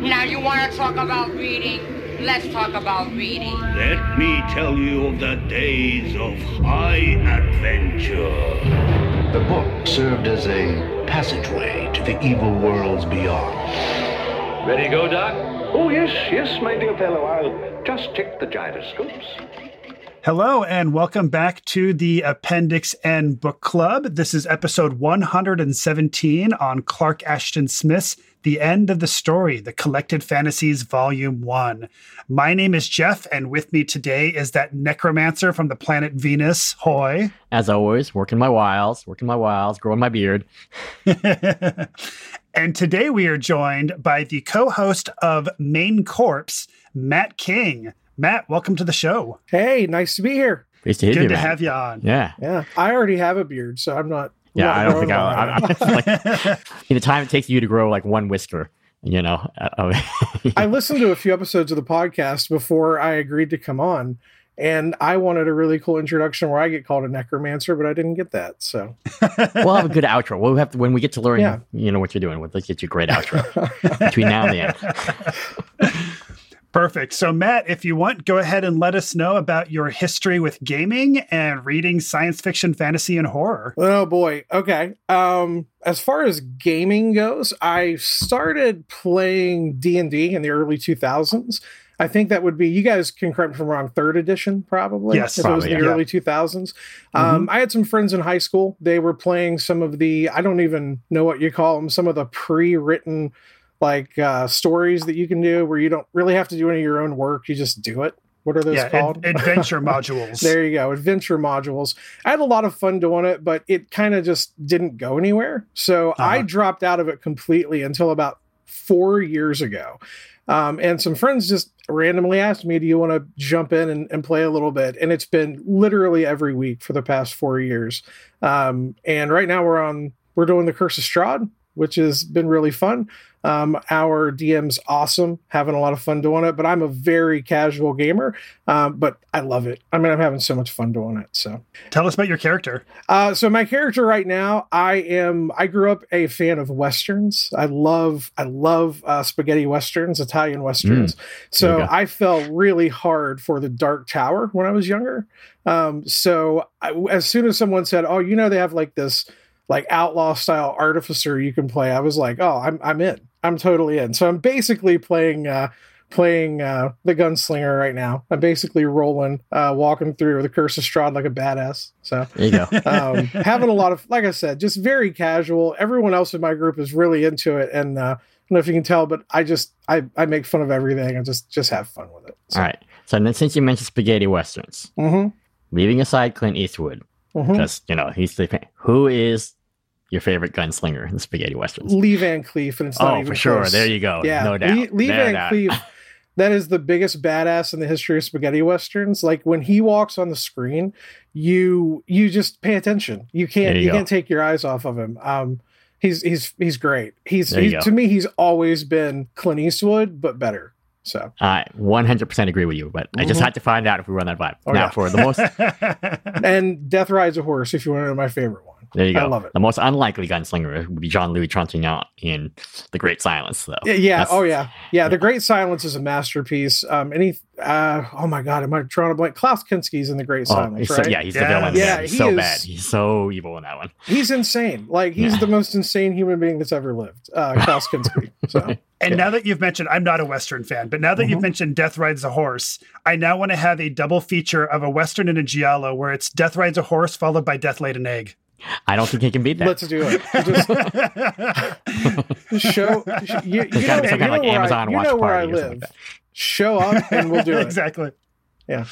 Now you want to talk about reading? Let's talk about reading. Let me tell you of the days of high adventure. The book served as a passageway to the evil worlds beyond. Ready to go, Doc? Oh, yes, yes, my dear fellow. I'll just check the gyroscopes. Hello, and welcome back to the Appendix N Book Club. This is episode 117 on Clark Ashton Smith's The End of the Story, The Collected Fantasies, Volume 1. My name is Jeff, and with me today is that necromancer from the planet Venus, Hoy. As always, working my wiles, working my wiles, growing my beard. and today we are joined by the co host of Main Corpse, Matt King. Matt, welcome to the show. Hey, nice to be here. Nice to, Good you, to man. have you on. Yeah. Yeah, I already have a beard, so I'm not. Yeah, not I don't think I'll. one. I, I, like, in the time it takes you to grow like one whisker, you know. uh, I listened to a few episodes of the podcast before I agreed to come on, and I wanted a really cool introduction where I get called a necromancer, but I didn't get that. So we'll have a good outro. We'll have to, when we get to learn, Yeah. you know what you're doing. We'll let's get you a great outro between now and the end. Perfect. So, Matt, if you want, go ahead and let us know about your history with gaming and reading science fiction, fantasy, and horror. Oh boy. Okay. Um as far as gaming goes, I started playing D&D in the early 2000s. I think that would be you guys can correct me I'm wrong, third edition probably. Yes, if it was in the yeah. early 2000s. Um, I had some friends in high school. They were playing some of the I don't even know what you call them, some of the pre-written like uh, stories that you can do where you don't really have to do any of your own work. You just do it. What are those yeah, ad- called? adventure modules. There you go, adventure modules. I had a lot of fun doing it, but it kind of just didn't go anywhere. So I Uh-huh. dropped out of it completely until about four years ago. Um, and some friends just randomly asked me, Do you want to jump in and, and play a little bit? And it's been literally every week for the past four years. Um, and right now we're on, we're doing the Curse of Strahd, which has been really fun. Um, our DM's awesome, having a lot of fun doing it, but I'm a very casual gamer. Um, but I love it. I mean, I'm having so much fun doing it. So, Tell us about your character. uh, so my character right now, I am. I grew up a fan of westerns. I love, I love uh, spaghetti westerns, Italian westerns. There So. I fell really hard for the Dark Tower when I was younger. Um, so I, as soon as someone said, "Oh, you know, they have like this." Like outlaw style artificer you can play. I was like, oh, I'm I'm in. I'm totally in. So I'm basically playing uh playing uh the gunslinger right now. I'm basically rolling, uh walking through the curse of Strahd like a badass. So There you go. um, having a lot of, like I said, just very casual. Everyone else in my group is really into it, and uh, I don't know if you can tell, but I just I I make fun of everything. I just just have fun with it. All right. So then, since you mentioned spaghetti westerns, Mm-hmm. leaving aside Clint Eastwood, mm-hmm. because you know he's the who is your favorite gunslinger in the spaghetti westerns? Lee Van Cleef, and it's not Oh, even for sure. close. There you go. Yeah, no doubt. Lee, Lee Van doubt. Cleef. That is the biggest badass in the history of spaghetti westerns. Like when he walks on the screen, you you just pay attention. You can't There you you, can't take your eyes off of him. Um, he's he's he's great. He's, he's to me he's always been Clint Eastwood, but better. So I 100% agree with you, but I just Mhm. had to find out if we run that vibe. Oh, now, yeah. for the most, and Death Rides a Horse, if you want to know my favorite one. There you go. I love it. The most unlikely gunslinger would be John Louis Trintignant in The Great Silence, though. Yeah, yeah. That's- Oh, yeah. Yeah. The Great Silence is a masterpiece. Um, any, uh, oh my God, am I drawing a blank? Klaus Kinski's in The Great Oh, Silence, he's right? so, yeah, he's Yeah. the villain. Yeah, Yeah, he's he so is- bad. He's so evil in that one. He's insane. Like, he's Yeah. the most insane human being that's ever lived. Uh, Klaus Kinski. So, and now that you've mentioned, I'm not a Western fan, but now that you've Mhm. mentioned Death Rides a Horse, I now want to have a double feature of a Western and a Giallo where it's Death Rides a Horse followed by Death Laid an Egg. I don't think he can beat that. let's do it. Just show, you, you know, gotta be you some kind of like Amazon you know where I live. like. Show up and we'll do it. exactly. Yeah.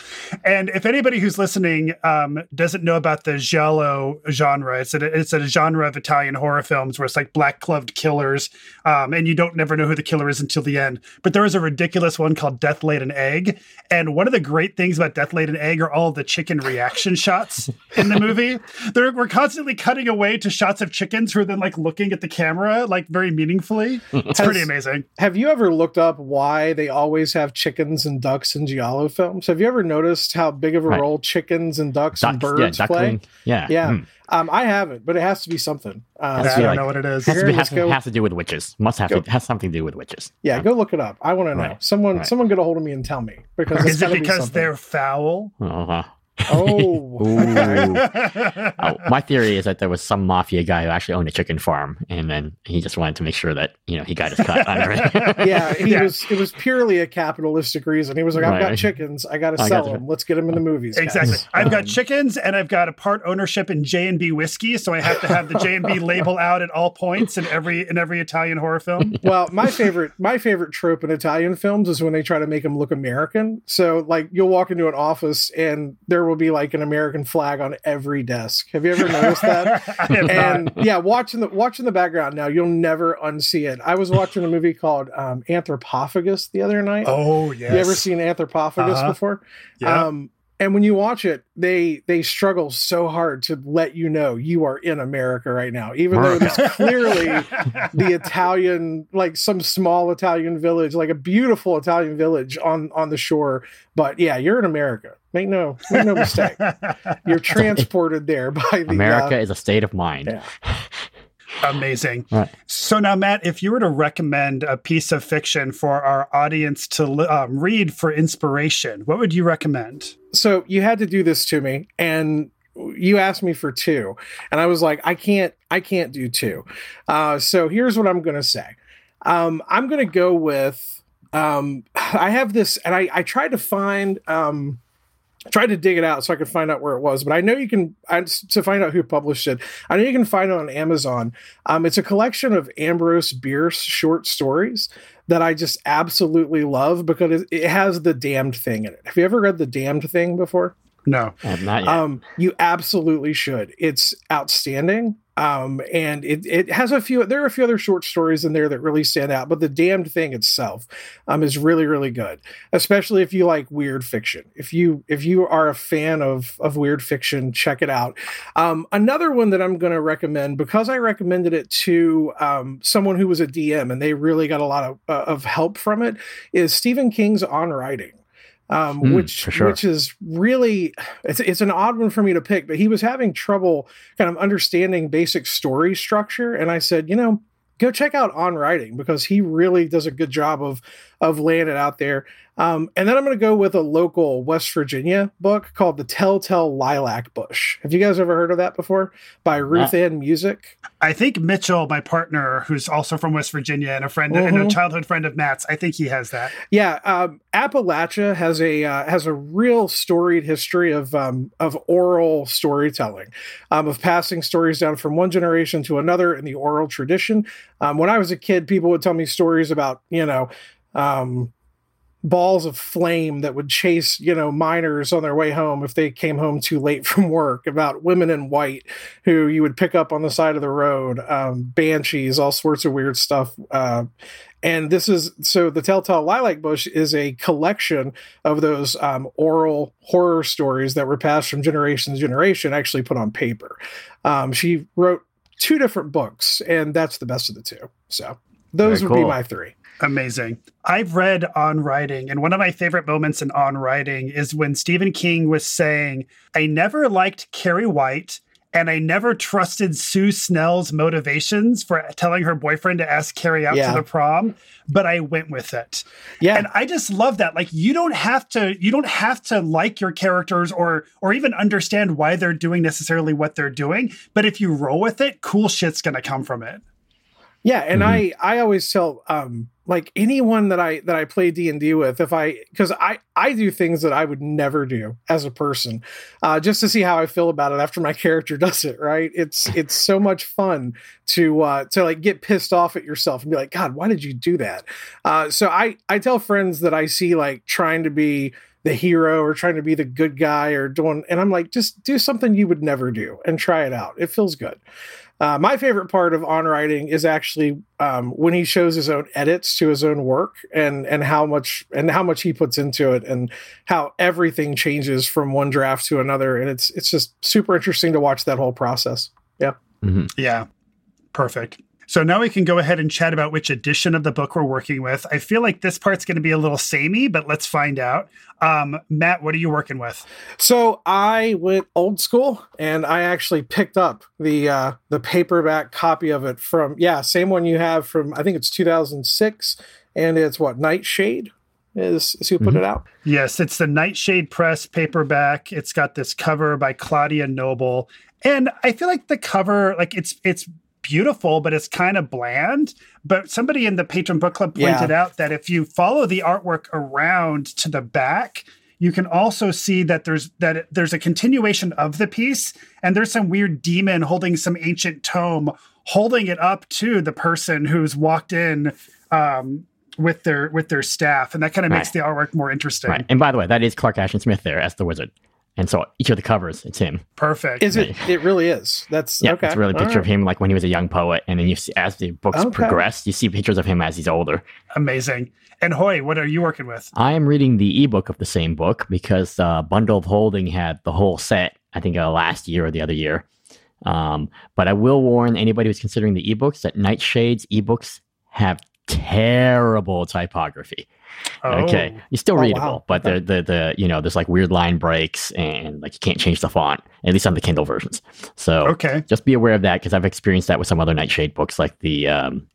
And if anybody who's listening um, doesn't know about the giallo genre, it's a, it's a genre of Italian horror films where it's like black gloved killers, um, and you don't never know who the killer is until the end. But there is a ridiculous one called Death Laid an Egg, and one of the great things about Death Laid an Egg are all the chicken reaction shots in the movie. They're, we're constantly cutting away to shots of chickens who are then like looking at the camera like very meaningfully. It's pretty amazing. Have you ever looked up why they always have chickens and ducks in Giallo films? Have you ever noticed how big of a Right. role chickens and ducks, and birds yeah, play? Yeah. Yeah. Mm. Um, I haven't, but it has to be something. Uh, Has I to be don't like- know what it is. Has to, be, has, let's go. has to do with witches. Must have Go. to has something to do with witches. yeah, go look it up. I want to know. Right. Someone, Right. someone get a hold of me and tell me because Is it gotta be because they're foul? Uh-huh. Oh, Oh, my theory is that there was some mafia guy who actually owned a chicken farm, and then he just wanted to make sure that you know he got his cut under it. yeah, he Yeah. was. It was purely a capitalistic reason. He was like, "I've got chickens. I got to sell gotcha. them. Let's get them in the movies." guys." Exactly. I've got Um, chickens and I've got a part ownership in J and B whiskey, so I have to have the J and B label out at all points in every in every Italian horror film. well, my favorite my favorite trope in Italian films is when they try to make them look American. So like you'll walk into an office and there will be like an American flag on every desk. Have you ever noticed that? Have not. and yeah, watching the watching the background now, you'll never unsee it. I was watching a movie called um, Anthropophagus the other night. Oh yeah, You ever seen Anthropophagus Uh-huh. before? Yeah. Um, and when you watch it, they they struggle so hard to let you know you are in America right now, even though it's clearly the Italian, like some small Italian village, like a beautiful Italian village on on the shore. But yeah, you're in America. Make no make no mistake. You're transported there by the America uh, is a state of mind. yeah. Amazing. Right. So now, Matt, if you were to recommend a piece of fiction for our audience to um, read for inspiration, what would you recommend? so you had to do this to me and you asked me for two and i was like i can't i can't do two uh, so here's what i'm gonna say um, i'm gonna go with um, i have this and i, I tried to find um, tried to dig it out so i could find out where it was but i know you can I, to find out who published it i know you can find it on amazon um, it's a collection of ambrose bierce short stories that I just absolutely love because it, it has the damned thing in it. Have you ever read the damned thing before? No. Uh, not yet. Um, you absolutely should. It's outstanding. Um, and it, it has a few, there are a few other short stories in there that really stand out, but the damned thing itself, um, is really, really good, especially if you like weird fiction. If you, if you are a fan of, of weird fiction, check it out. Um, another one that I'm going to recommend because I recommended it to, um, someone who was a DM and they really got a lot of, uh, of help from it is Stephen King's On Writing. Um, Hmm, which sure. which is really it's it's an odd one for me to pick, but he was having trouble kind of understanding basic story structure, and I said, you know, go check out On Writing because he really does a good job of of laying it out there. Um, and then I'm going to go with a local West Virginia book called The Telltale Lilac Bush. Have you guys ever heard of that before? By Ruth Ann Musick. I think Mitchell, my partner, who's also from West Virginia and a friend and a Mhm. childhood friend of Matt's, I think he has that. Yeah, um, Appalachia has a uh, has a real storied history of um, of oral storytelling, um, of passing stories down from one generation to another in the oral tradition. Um, when I was a kid, people would tell me stories about you know. Um, balls of flame that would chase you know miners on their way home if they came home too late from work about women in white who you would pick up on the side of the road um, banshees all sorts of weird stuff uh, and this is so the Telltale Lilac Bush is a collection of those um, oral horror stories that were passed from generation to generation, actually put on paper. Um, she wrote two different books, and that's the best of the two. So those Very would be my three. Amazing. I've read On Writing, and one of my favorite moments in On Writing is when Stephen King was saying, I never liked Carrie White, and I never trusted Sue Snell's motivations for telling her boyfriend to ask Carrie out Yeah. to the prom, but I went with it. Yeah, And I just love that. Like you don't have to you don't have to like your characters or or even understand why they're doing necessarily what they're doing, but if you roll with it, cool shit's going to come from it. Yeah, and Mhm. I I always tell um like anyone that I that I play D and D with if I because I I do things that I would never do as a person, uh, just to see how I feel about it after my character does it. Right? It's it's so much fun to uh, to like get pissed off at yourself and be like, God, why did you do that? Uh, so I I tell friends that I see like trying to be the hero or trying to be the good guy or doing and I'm like just do something you would never do and try it out. It feels good. Uh, my favorite part of on writing is actually um, when he shows his own edits to his own work and and how much and how much he puts into it and how everything changes from one draft to another and it's it's just super interesting to watch that whole process. Mhm. Yeah. Perfect. So now we can go ahead and chat about which edition of the book we're working with. I feel like this part's going to be a little samey, but let's find out. Um, Matt, what are you working with? So I went old school and I actually picked up the uh, the paperback copy of it from yeah, same one you have from I think it's 2006 and it's what Nightshade is, is who put Mhm. it out. Yes, it's the Nightshade Press paperback. It's got this cover by Claudia Noble. And I feel like the cover, like it's it's beautiful, but it's kind of bland. But somebody in the Patron Book Club Yeah. pointed out that if you follow the artwork around to the back, you can also see that there's that it- there's a continuation of the piece, and there's some weird demon holding some ancient tome, holding it up to the person who's walked in um, with their with their staff, and that kind of makes Right. the artwork more interesting. Right. And by the way, that is Clark Ashton Smith there as the wizard. And so each of the covers, it's him. Perfect. Is it it really is. That's Yeah, okay. it's really a All picture of him like when he was a young poet, and then you see as the books Okay. progress, you see pictures of him as he's older. Amazing. And Hoy, what are you working with? I am reading the ebook of the same book because uh, Bundle of Holding had the whole set. I think uh, last year or the other year. Um, but I will warn anybody who's considering the ebooks that Nightshade's ebooks have terrible typography. Okay, Oh, you're still Oh, readable, wow. but the the the you know there's like weird line breaks and like you can't change the font at least on the Kindle versions. So Okay. just be aware of that because I've experienced that with some other Nightshade books like the um,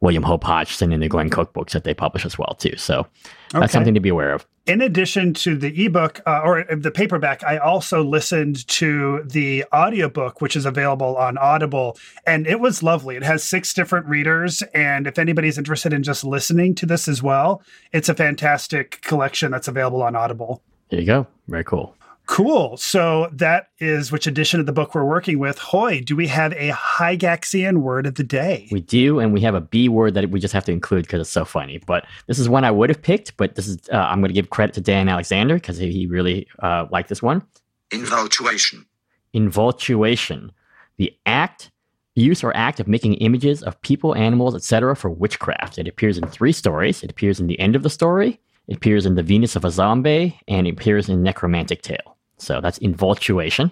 William Hope Hodgson and the Glenn Cook books that they publish as well too. So that's Okay. something to be aware of. In addition to the ebook uh, or the paperback, I also listened to the audiobook, which is available on Audible, and it was lovely. It has six different readers, and if anybody's interested in just listening to this as well, it's a fantastic collection that's available on Audible. There you go. Very cool. Cool. So that is which edition of the book we're working with. Hoy, do we have a Gygaxian word of the day? We do, and we have a B word that we just have to include because it's so funny. But this is one I would have picked, but this is uh, I'm going to give credit to Dan Alexander because he really uh, liked this one. Infatuation. Involtuation, the act, use or act of making images of people, animals, etc. for witchcraft. It appears in three stories. It appears in the end of the story. It appears in the Venus of Azombeii, and it appears in Necromantic Tale. So that's involtuation.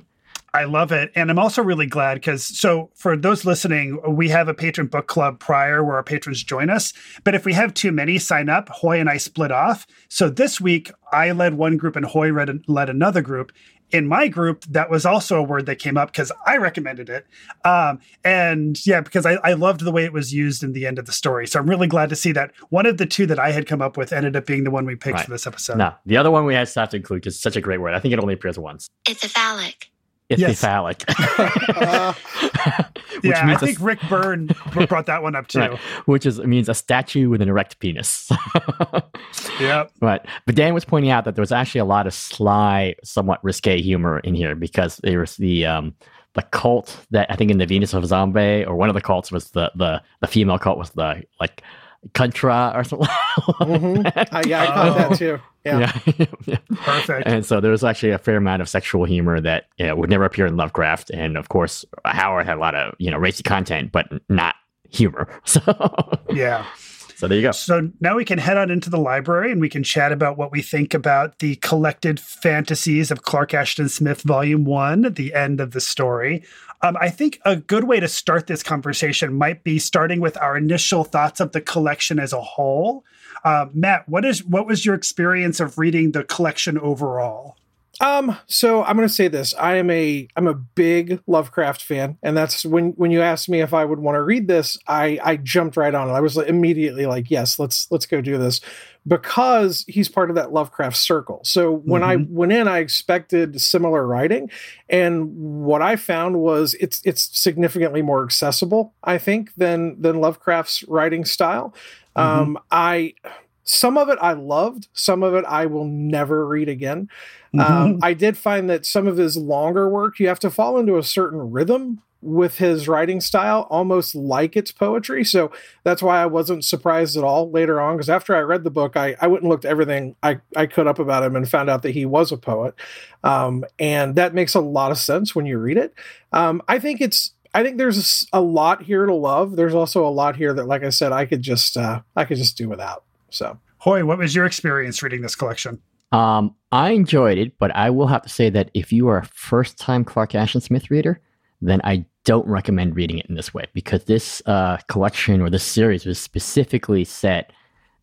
I love it. And I'm also really glad because, so for those listening, we have a patron book club prior where our patrons join us. But if we have too many sign up, Hoy and I split off. So this week, I led one group and Hoy read, led another group. In my group, that was also a word that came up because I recommended it. Um, and yeah, because I, I loved the way it was used in the end of the story. So I'm really glad to see that one of the two that I had come up with ended up being the one we picked Right. for this episode. No, the other one we had to have to include because it's such a great word. I think it only appears once. ithyphallic. It's Yes. phallic. Uh, Which yeah, I means a- think Rick Byrne brought that one up too. Right. which is means a statue with an erect penis. Yep. Right. But Dan was pointing out that there was actually a lot of sly, somewhat risque humor in here because there was the um the cult that I think in the Venus of Azombeii or one of the cults was the the the female cult was the like Contra or something. mhm. Uh, yeah, I caught Oh. that too. Yeah. yeah. yeah. Perfect. And so there was actually a fair amount of sexual humor that you know, would never appear in Lovecraft. And of course, Howard had a lot of you know racy content, but not humor. So yeah. so there you go. So now we can head on into the library and we can chat about what we think about the collected fantasies of Clark Ashton Smith, Volume One, the end of the story. Um, I think a good way to start this conversation might be starting with our initial thoughts of the collection as a whole. Uh, Matt, what is what was your experience of reading the collection overall? Um, so I'm going to say this. I am a I'm a big Lovecraft fan, and that's when when you asked me if I would want to read this, I I jumped right on it. I was like, immediately like, yes, let's let's go do this because he's part of that Lovecraft circle. So when I went in, I expected similar writing, and what I found was it's it's significantly more accessible, I think, than than Lovecraft's writing style. Um, I some of it I loved, some of it I will never read again. Um, I did find that some of his longer work, you have to fall into a certain rhythm with his writing style, almost like it's poetry. So that's why I wasn't surprised at all later on. Because after I read the book, I, I went and looked everything I, I could up about him and found out that he was a poet. Um, and that makes a lot of sense when you read it. Um, I think it's I think there's a lot here to love. There's also a lot here that, like I said, I could just uh, I could just do without. So Hoy, what was your experience reading this collection? Um, I enjoyed it, but I will have to say that if you are a first time Clark Ashton Smith reader, then I don't recommend reading it in this way because this uh, collection or this series was specifically set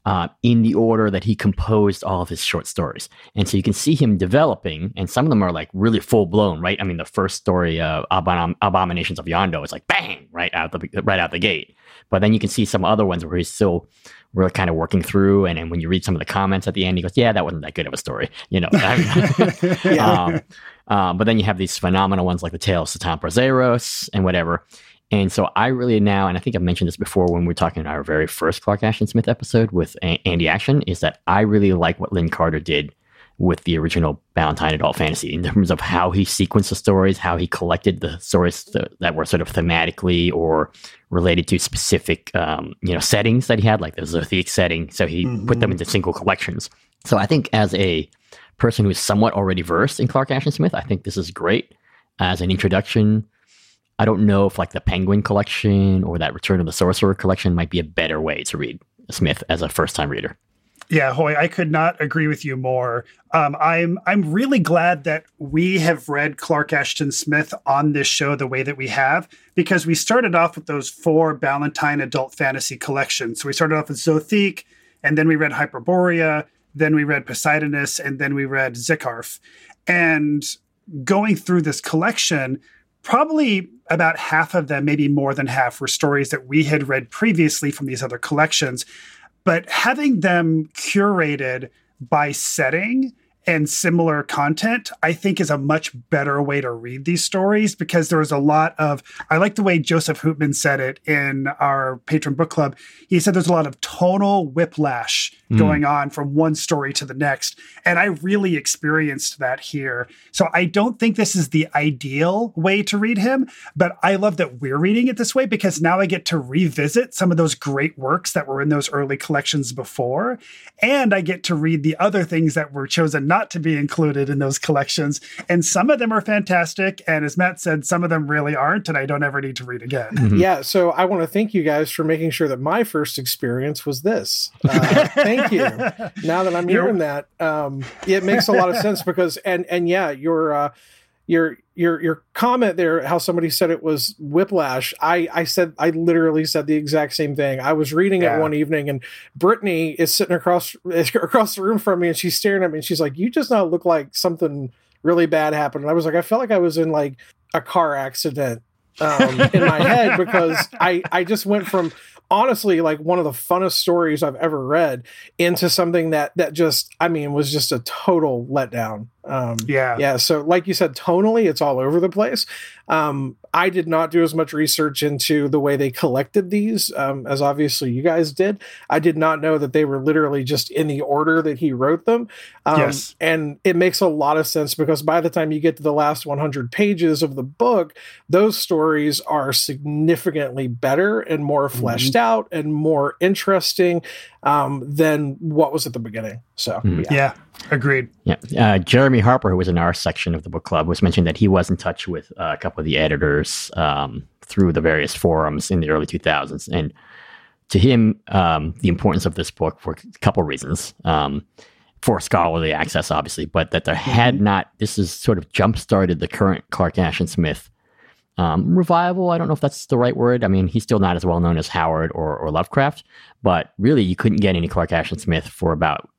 uh, in the order that he composed all of his short stories. And so you can see him developing, and some of them are like really full blown, right? I mean, the first story, uh, Abom- Abominations of Yondo, is like bang right out the right out the gate. But then you can see some other ones where he's still really kind of working through, and, and when you read some of the comments at the end, he goes, "Yeah, that wasn't that good of a story," you know. um, uh, but then you have these phenomenal ones like the Tale of Satampra Zeiros and whatever. And so I really now, and I think I've mentioned this before when we are talking about our very first Clark Ashton Smith episode with a- Andy Action, is that I really like what Lin Carter did with the original Ballantine adult fantasy in terms of how he sequenced the stories, how he collected the stories th- that were sort of thematically or related to specific, um, you know, settings that he had, like the Zothique setting. So he mm-hmm. put them into single collections. So I think as a person who's somewhat already versed in Clark Ashton Smith, I think this is great as an introduction I don't know if like the Penguin collection or that Return of the Sorcerer collection might be a better way to read Smith as a first time reader. Yeah, Hoy, I could not agree with you more. Um, I'm I'm really glad that we have read Clark Ashton Smith on this show the way that we have because we started off with those four Ballantine adult fantasy collections. So we started off with Zothique, and then we read Hyperborea, then we read Poseidonis, and then we read Xiccarph. And going through this collection, probably about half of them, maybe more than half, were stories that we had read previously from these other collections. But having them curated by setting and similar content, I think is a much better way to read these stories because there was a lot of, I like the way Joseph Hoopman said it in our patron book club. He said there's a lot of tonal whiplash mm. going on from one story to the next. And I really experienced that here. So I don't think this is the ideal way to read him, but I love that we're reading it this way because now I get to revisit some of those great works that were in those early collections before. And I get to read the other things that were chosen not to be included in those collections. And some of them are fantastic. And as Matt said, some of them really aren't. And I don't ever need to read again. Mm-hmm. Yeah. So I want to thank you guys for making sure that my first experience was this. Uh, thank you. now that I'm hearing that, um, it makes a lot of sense because, and, and yeah, your, uh, your your your comment there how somebody said it was whiplash i i said i literally said the exact same thing i was reading yeah. it one evening and brittany is sitting across across the room from me and she's staring at me and she's like you just now look like something really bad happened and i was like i felt like i was in like a car accident um, in my head because i i just went from honestly like one of the funnest stories I've ever read into something that that just I mean was just a total letdown. Um, yeah, yeah. So like you said, tonally it's all over the place. Um, I did not do as much research into the way they collected these um, as obviously you guys did. I did not know that they were literally just in the order that he wrote them. Um, yes. And it makes a lot of sense because by the time you get to the last 100 pages of the book, those stories are significantly better and more mm-hmm. fleshed mm-hmm. out and more interesting um, than what was at the beginning. So, mm-hmm. yeah. yeah. Agreed. Yeah. Uh, Jeremy Harper, who was in our section of the book club, was mentioned that he was in touch with uh, a couple of the editors um, through the various forums in the early 2000s. And to him, um, the importance of this book for a couple of reasons. Um, for scholarly access, obviously, but that there had mm-hmm. not, this has sort of jump started the current Clark Ashton Smith um, revival. I don't know if that's the right word. I mean, he's still not as well known as Howard or, or Lovecraft, but really, you couldn't get any Clark Ashton Smith for about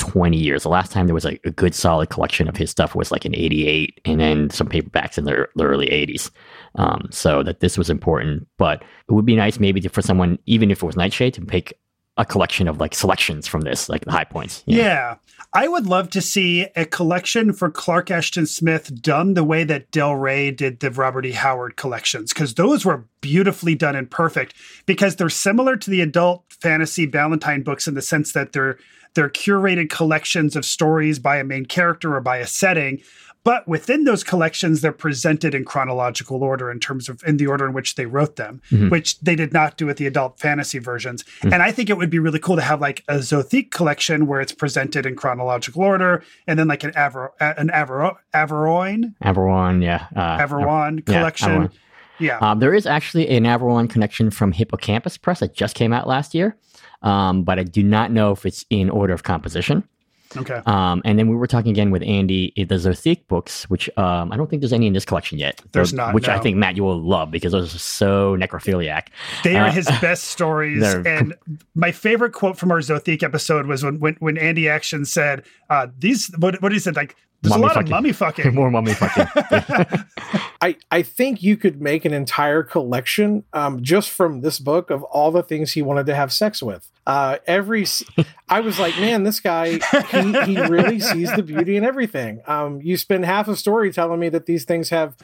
20 years. The last time there was a, a, good solid collection of his stuff was like in 88 and then some paperbacks in the, the early 80s. Um, so that this was important, but it would be nice maybe to, for someone, even if it was Nightshade, to pick a collection of like selections from this, like the high points. Yeah. I would love to see a collection for Clark Ashton Smith done the way that Del Rey did the Robert E. Howard collections, because those were beautifully done and perfect because they're similar to the adult fantasy Ballantine books in the sense that they're they're curated collections of stories by a main character or by a setting. But within those collections, they're presented in chronological order in terms of in the order in which they wrote them, mm-hmm. which they did not do with the adult fantasy versions. Mm-hmm. And I think it would be really cool to have like a Zothique collection where it's presented in chronological order, and then like an Aver an Aver Averoigne Averoigne, yeah, uh, Averoigne collection. Yeah, yeah. Um, there is actually an Averoigne connection from Hippocampus Press that just came out last year um, but I do not know if it's in order of composition. Okay. Um, and then we were talking again with Andy, the Zothique books, which um, I don't think there's any in this collection yet. There's not, Which I think Matt you will love because those are so necrophiliac. They are Uh, his best stories. they're- And my favorite quote from our Zothique episode was when when, when Andy Action said, uh, "These what what he said like." There's Mummy a lot fucking. of mummy fucking. More mummy fucking. I, I think you could make an entire collection um, just from this book of all the things he wanted to have sex with. Uh, every, I was like, man, this guy, he, he really sees the beauty in everything. Um, you spend half a story telling me that these things have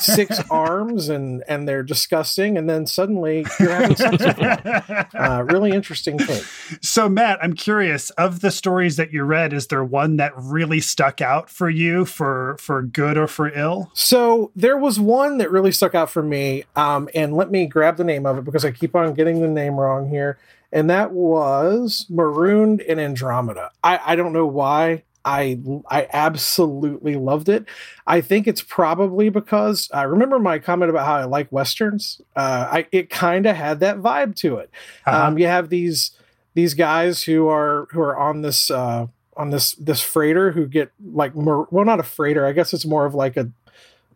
six arms and and they're disgusting, and then suddenly you're having sex with one. Uh, really interesting thing. So, Matt, I'm curious of the stories that you read, is there one that really stuck out for you for for good or for ill? So there was one that really stuck out for me, um, and let me grab the name of it because I keep on getting the name wrong here, and that was Marooned in Andromeda. I, I don't know why. I I absolutely loved it. I think it's probably because I remember my comment about how I like westerns. Uh, I it kind of had that vibe to it. Uh-huh. Um, you have these these guys who are who are on this uh, on this this freighter who get like more, well not a freighter I guess it's more of like a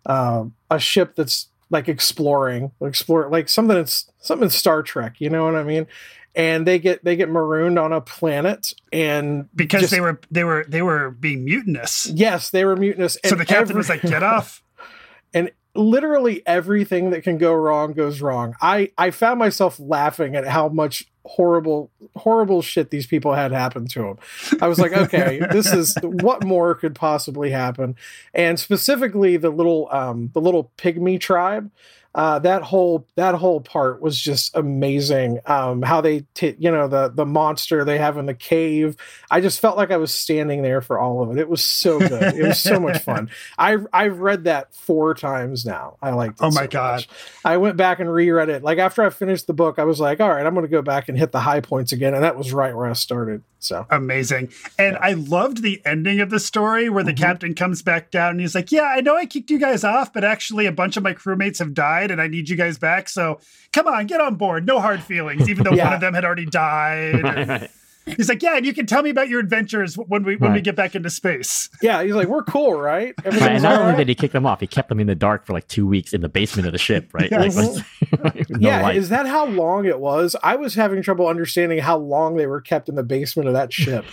uh, a ship that's like exploring explore like something that's something in Star Trek you know what I mean and they get they get marooned on a planet and because just- they were they were they were being mutinous. yes they were mutinous So the captain was like, "Get off!" and literally everything that can go wrong goes wrong. I I found myself laughing at how much horrible horrible shit these people had happen to them. I was like, okay, this is what more could possibly happen, and specifically the little um the little pygmy tribe. Uh, that whole that whole part was just amazing. Um, how they, t- you know, the the monster they have in the cave. I just felt like I was standing there for all of it. It was so good. It was so much fun. I I've read that four times now. I liked it. Oh my so God. much. I went back and reread it. Like after I finished the book, I was like, all right, I'm going to go back and hit the high points again, and that was right where I started. So Amazing. And I loved the ending of the story where the Mhm. captain comes back down and he's like, Yeah, I know I kicked you guys off, but actually a bunch of my crewmates have died and I need you guys back. So come on, get on board. No hard feelings, even though one of them had already died. And he's like, Yeah, and you can tell me about your adventures when we when we get back into space. yeah, he's like, we're cool, right? Right, and not all only did he kick them off, he kept them in the dark for like two weeks in the basement of the ship, right? Like, Yes. no yeah, light. is that how long it was? I was having trouble understanding how long they were kept in the basement of that ship.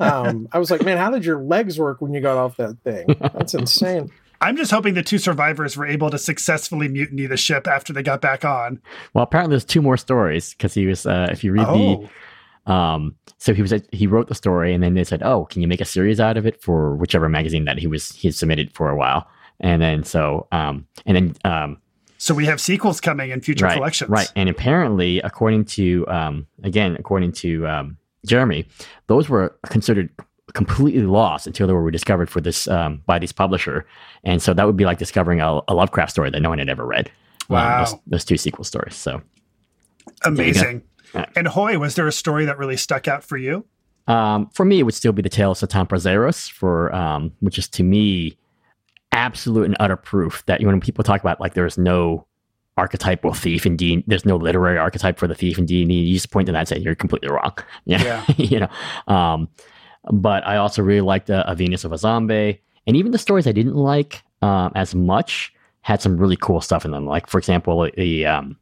um, I was like, man, how did your legs work when you got off that thing? That's insane. I'm just hoping the two survivors were able to successfully mutiny the ship after they got back on. well, apparently there's two more stories because he was. Uh, if you read Oh, the, um, so he was he wrote the story and then they said, oh, can you make a series out of it for whichever magazine that he was he had submitted for a while, and then so um, and then um, so we have sequels coming in future right, collections. Right. And apparently, according to, um, again, according to um, Jeremy, those were considered completely lost until they were discovered for this um, by this publisher. And so that would be like discovering a, a Lovecraft story that no one had ever read. Um, Wow. those, those two sequel stories. So Amazing. Yeah. And Hoy, was there a story that really stuck out for you? um, for me, it would still be the tale of Satampra Zeiros, for um, which is to me absolute and utter proof that when people talk about like there's no archetypal thief in D, there's no literary archetype for the thief in D, and you just point to that and say you're completely wrong. Yeah, Yeah. you know. Um, but I also really liked uh, a Venus of Azombeii, and even the stories I didn't like um, as much had some really cool stuff in them. Like for example, the um,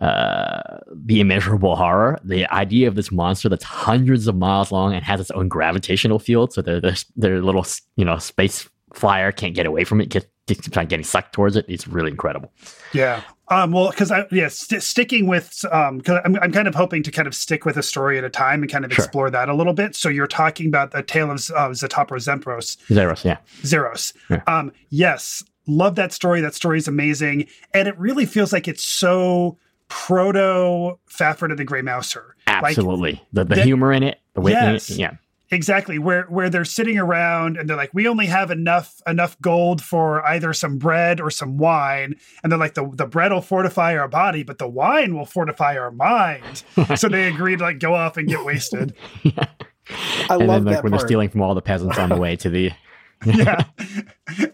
uh, the immeasurable horror, the idea of this monster that's hundreds of miles long and has its own gravitational field, so their little you know space flyer can't get away from it, get on getting sucked towards it. It's really incredible. Yeah. Um, well, because I yeah, st- sticking with um, because I'm I'm kind of hoping to kind of stick with a story at a time and kind of Sure. explore that a little bit. So you're talking about the tale of uh, Zatopro Zempros, Zeros, yeah, Zeros. Yeah. Um, yes, love that story. That story is amazing, and it really feels like it's so proto Fafhrd and the Grey Mouser. Like, absolutely. the the that- humor in it, the way, Yes. yeah, exactly where where they're sitting around and they're like we only have enough enough gold for either some bread or some wine. And they're like the the bread will fortify our body but the wine will fortify our mind. So they agree to like go off and get wasted. I and love then like that when part. they're stealing from all the peasants on the way to the yeah.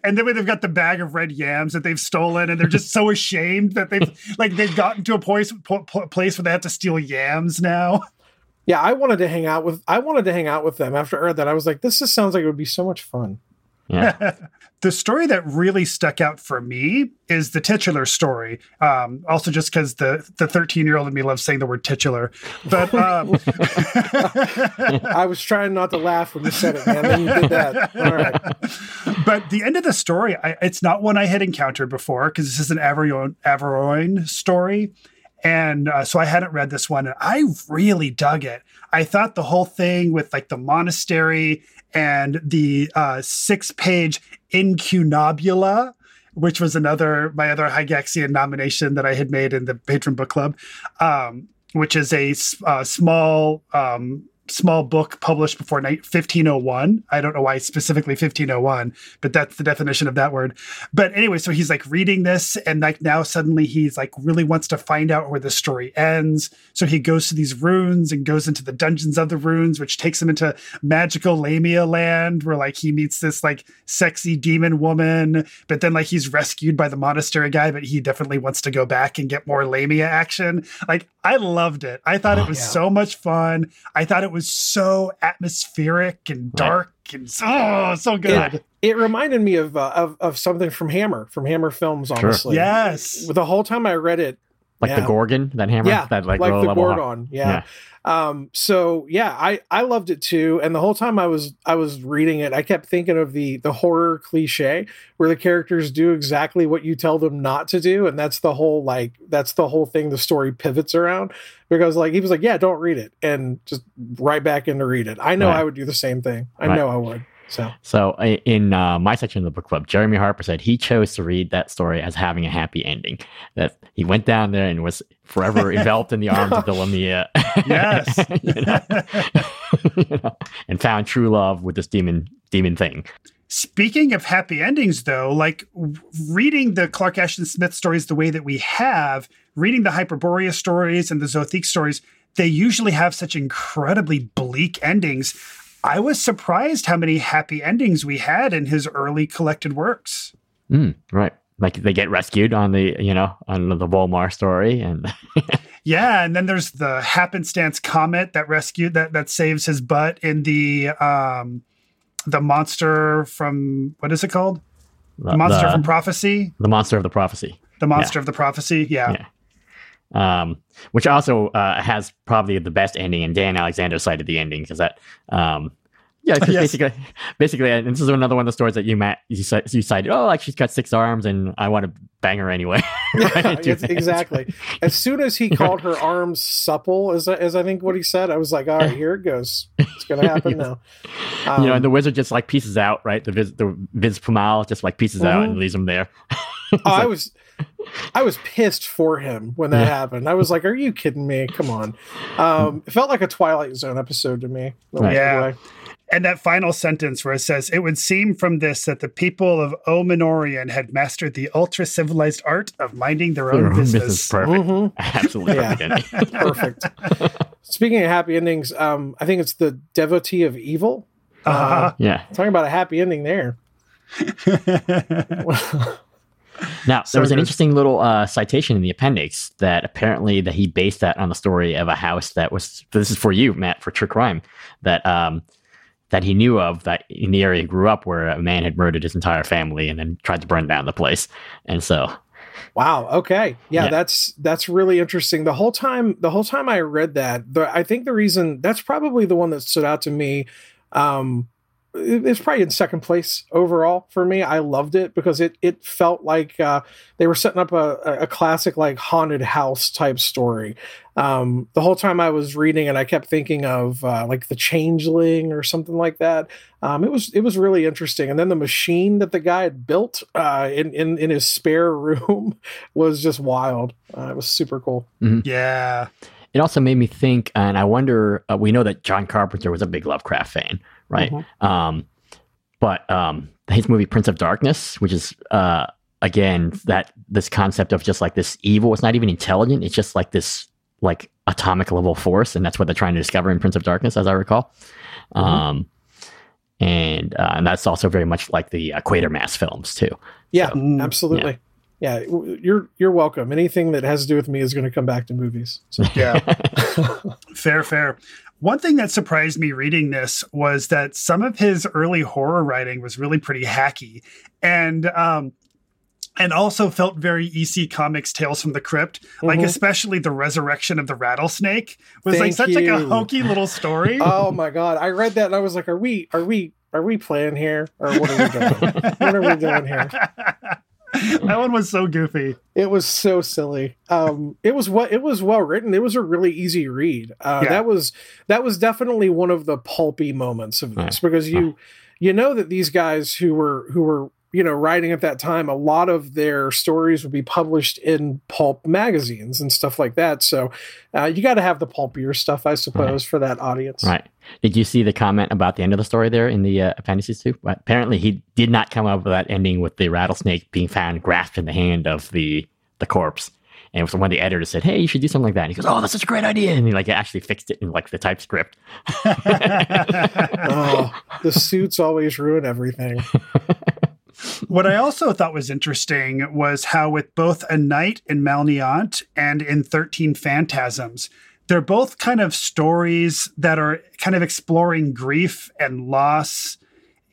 And then when they've got the bag of red yams that they've stolen and they're just so ashamed that they've like they've gotten to a place po- po- place where they have to steal yams now Yeah, I wanted to hang out with I wanted to hang out with them after I read that. I was like, this just sounds like it would be so much fun. Yeah. the story that really stuck out for me is the titular story. Um, also, just because the the thirteen year old in me loves saying the word titular, but um, I was trying not to laugh when you said it, man. Then you did that. All right. but the end of the story, I, it's not one I had encountered before because this is an Averoigne, Averoigne story. And uh, so I hadn't read this one, and I really dug it. I thought the whole thing with like the monastery and the uh, six page incunabula, which was another my other Gygaxian nomination that I had made in the patron book club, um, which is a uh, small um, small book published before 1501. I don't know why specifically 1501, but that's the definition of that word. But anyway, so he's like reading this and like now suddenly he's like really wants to find out where the story ends. So he goes to these runes and goes into the dungeons of the runes, which takes him into magical Lamia land where like he meets this like sexy demon woman, but then like he's rescued by the monastery guy, but he definitely wants to go back and get more Lamia action. Like I loved it. I thought it oh, was yeah. so much fun. I thought it was so atmospheric and dark and so oh, so good. It, it reminded me of, uh, of of something from Hammer, from Hammer Films, honestly. Yes. The whole time I read it, Like Yeah. the Gorgon, that hammer, yeah, that like, like, the level. Gorgon, yeah. Um, so yeah, I I loved it too. And the whole time I was I was reading it, I kept thinking of the the horror cliche where the characters do exactly what you tell them not to do, and that's the whole like that's the whole thing the story pivots around. Because like he was like, yeah, don't read it, and just right back into read it. I know Right. I would do the same thing. I Right. know I would. So So in uh, my section of the book club, Jeremy Harper said he chose to read that story as having a happy ending. That he went down there and was forever enveloped in the arms of the Lamia. Yes. You know? You know, and found true love with this demon demon thing. Speaking of happy endings, though, like reading the Clark Ashton Smith stories the way that we have, reading the Hyperborea stories and the Zothique stories, they usually have such incredibly bleak endings. I was surprised how many happy endings we had in his early collected works. Mm, right. Like they get rescued on the you know on the Volmar story, and Yeah, and then there's the happenstance comet that rescued that that saves his butt in the um the monster from what is it called? the, The monster the, from prophecy. the monster of the prophecy. The monster of the prophecy. Yeah. Yeah. Um, which also uh, has probably the best ending. And Dan Alexander cited the ending because that, um, yeah, 'cause Yes. basically, basically, and this is another one of the stories that you Matt you, you cited. Oh, like she's got six arms, and I want to bang her anyway. Yeah, yes, exactly. As soon as he called her arms supple, as as I think what he said, I was like, all right, here it goes. It's going to happen now. Um, you know, and the wizard just like pieces out, right? The Viz, the Viz Vizaphmal just like pieces out Mhm. and leaves him there. oh, I was, I was pissed for him when that Yeah. happened. I was like, "Are you kidding me? Come on!" Um, it felt like a Twilight Zone episode to me. in Yeah. And that final sentence where it says, It would seem from this that the people of Omanorion had mastered the ultra civilized art of minding their own Their own business. perfect, Mhm. absolutely Yeah. perfect perfect. Speaking of happy endings, um, I think it's the devotee of evil. Uh-huh. yeah. Talking about a happy ending there. Now So there was an good. interesting little uh, citation in the appendix that apparently that he based that on the story of a house that was. This is for you, Matt, for True Crime. That um, that he knew of that in the area he grew up, where a man had murdered his entire family and then tried to burn down the place. And so, Wow. Okay. Yeah, Yeah. that's that's really interesting. The whole time, the whole time I read that, the, I think the reason that's probably the one that stood out to me. Um, it's probably in second place overall for me. I loved it because it it felt like uh, they were setting up a, a classic like haunted house type story. Um, the whole time I was reading it, I kept thinking of uh, like the Changeling or something like that. Um, it was it was really interesting. And then the machine that the guy had built uh, in, in in his spare room was just wild. Uh, it was super cool. yeah. it also made me think, and I wonder. Uh, we know that John Carpenter was a big Lovecraft fan, right? Um, but um, his movie Prince of Darkness, which is uh, again that this concept of just like this evil. It's not even intelligent. It's just like this like atomic level force, and that's what they're trying to discover in Prince of Darkness, as I recall. Um, and uh, and that's also very much like the uh, Quatermass films too. Yeah, Mm, absolutely. Yeah. w- you're you're welcome. Anything that has to do with me is going to come back to movies. So Yeah. fair, fair. One thing that surprised me reading this was that some of his early horror writing was really pretty hacky, and um, and also felt very EC Comics Tales from the Crypt, like Mhm. especially the resurrection of the rattlesnake was like Thank such like a hokey little story. oh my god, I read that and I was like, are we are we are we playing here or what are we doing? what are we doing here? that one was so goofy. It was so silly. Um, it was what it was well written. It was a really easy read. Uh, Yeah. That was that was definitely one of the pulpy moments of this because you you know that these guys who were who were you know writing at that time, a lot of their stories would be published in pulp magazines and stuff like that. So uh, you got to have the pulpier stuff, I suppose, for that audience. Right. Did you see the comment about the end of the story there in the uh, appendices too? Apparently, he did not come up with that ending with the rattlesnake being found grasped in the hand of the the corpse. And was one of the editors said, "Hey, you should do something like that." And he goes, "Oh, that's such a great idea!" And he like actually fixed it in like the typescript. Oh, the suits always ruin everything. What I also thought was interesting was how, with both A Night in Malneant and in 13 Phantasms, they're both kind of stories that are kind of exploring grief and loss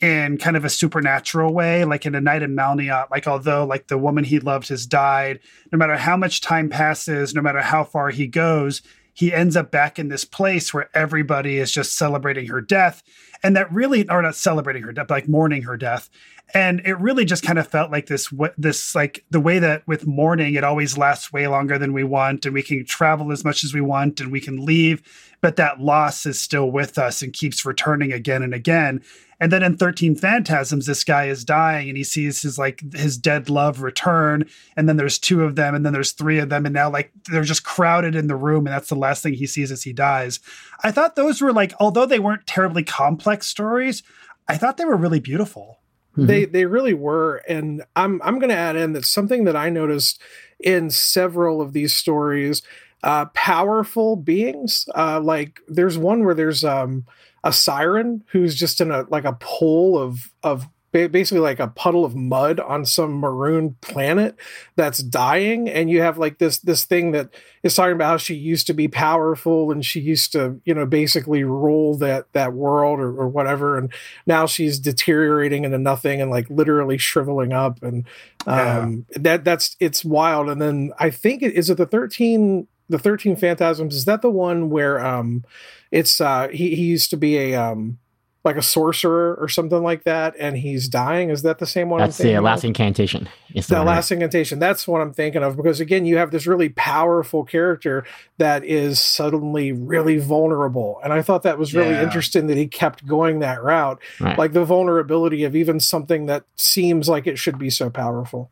in kind of a supernatural way. Like in A Night in Malneant, like although like the woman he loved has died, no matter how much time passes, no matter how far he goes, he ends up back in this place where everybody is just celebrating her death. And that really, are not celebrating her death, like mourning her death. And it really just kind of felt like this this like the way that with mourning it always lasts way longer than we want and we can travel as much as we want and we can leave but that loss is still with us and keeps returning again and again. And then in 13 phantasms this guy is dying and he sees his like his dead love return and then there's two of them and then there's three of them and now like they're just crowded in the room and that's the last thing he sees as he dies. I thought those were like although they weren't terribly complex stories i thought they were really beautiful They they really were, and I'm I'm going to add in that something that I noticed in several of these stories, uh, powerful beings. Uh, like there's one where there's um, a siren who's just in a like a pool of of ba- basically like a puddle of mud on some maroon planet that's dying, and you have like this this thing that is talking about how she used to be powerful and she used to you know basically rule that that world or, or whatever and now she's deteriorating into nothing and like literally shriveling up and um that that's it's wild and then i think it is it the 13 the 13 phantasms? Is that the one where um it's uh he, he used to be a um like a sorcerer or something like that and he's dying is that the same one I'm That's the thinking uh, of? last incantation. It's the that one, last incantation that's what i'm thinking of because again you have this really powerful character that is suddenly really vulnerable and i thought that was really Yeah. interesting that he kept going that route Right. like the vulnerability of even something that seems like it should be so powerful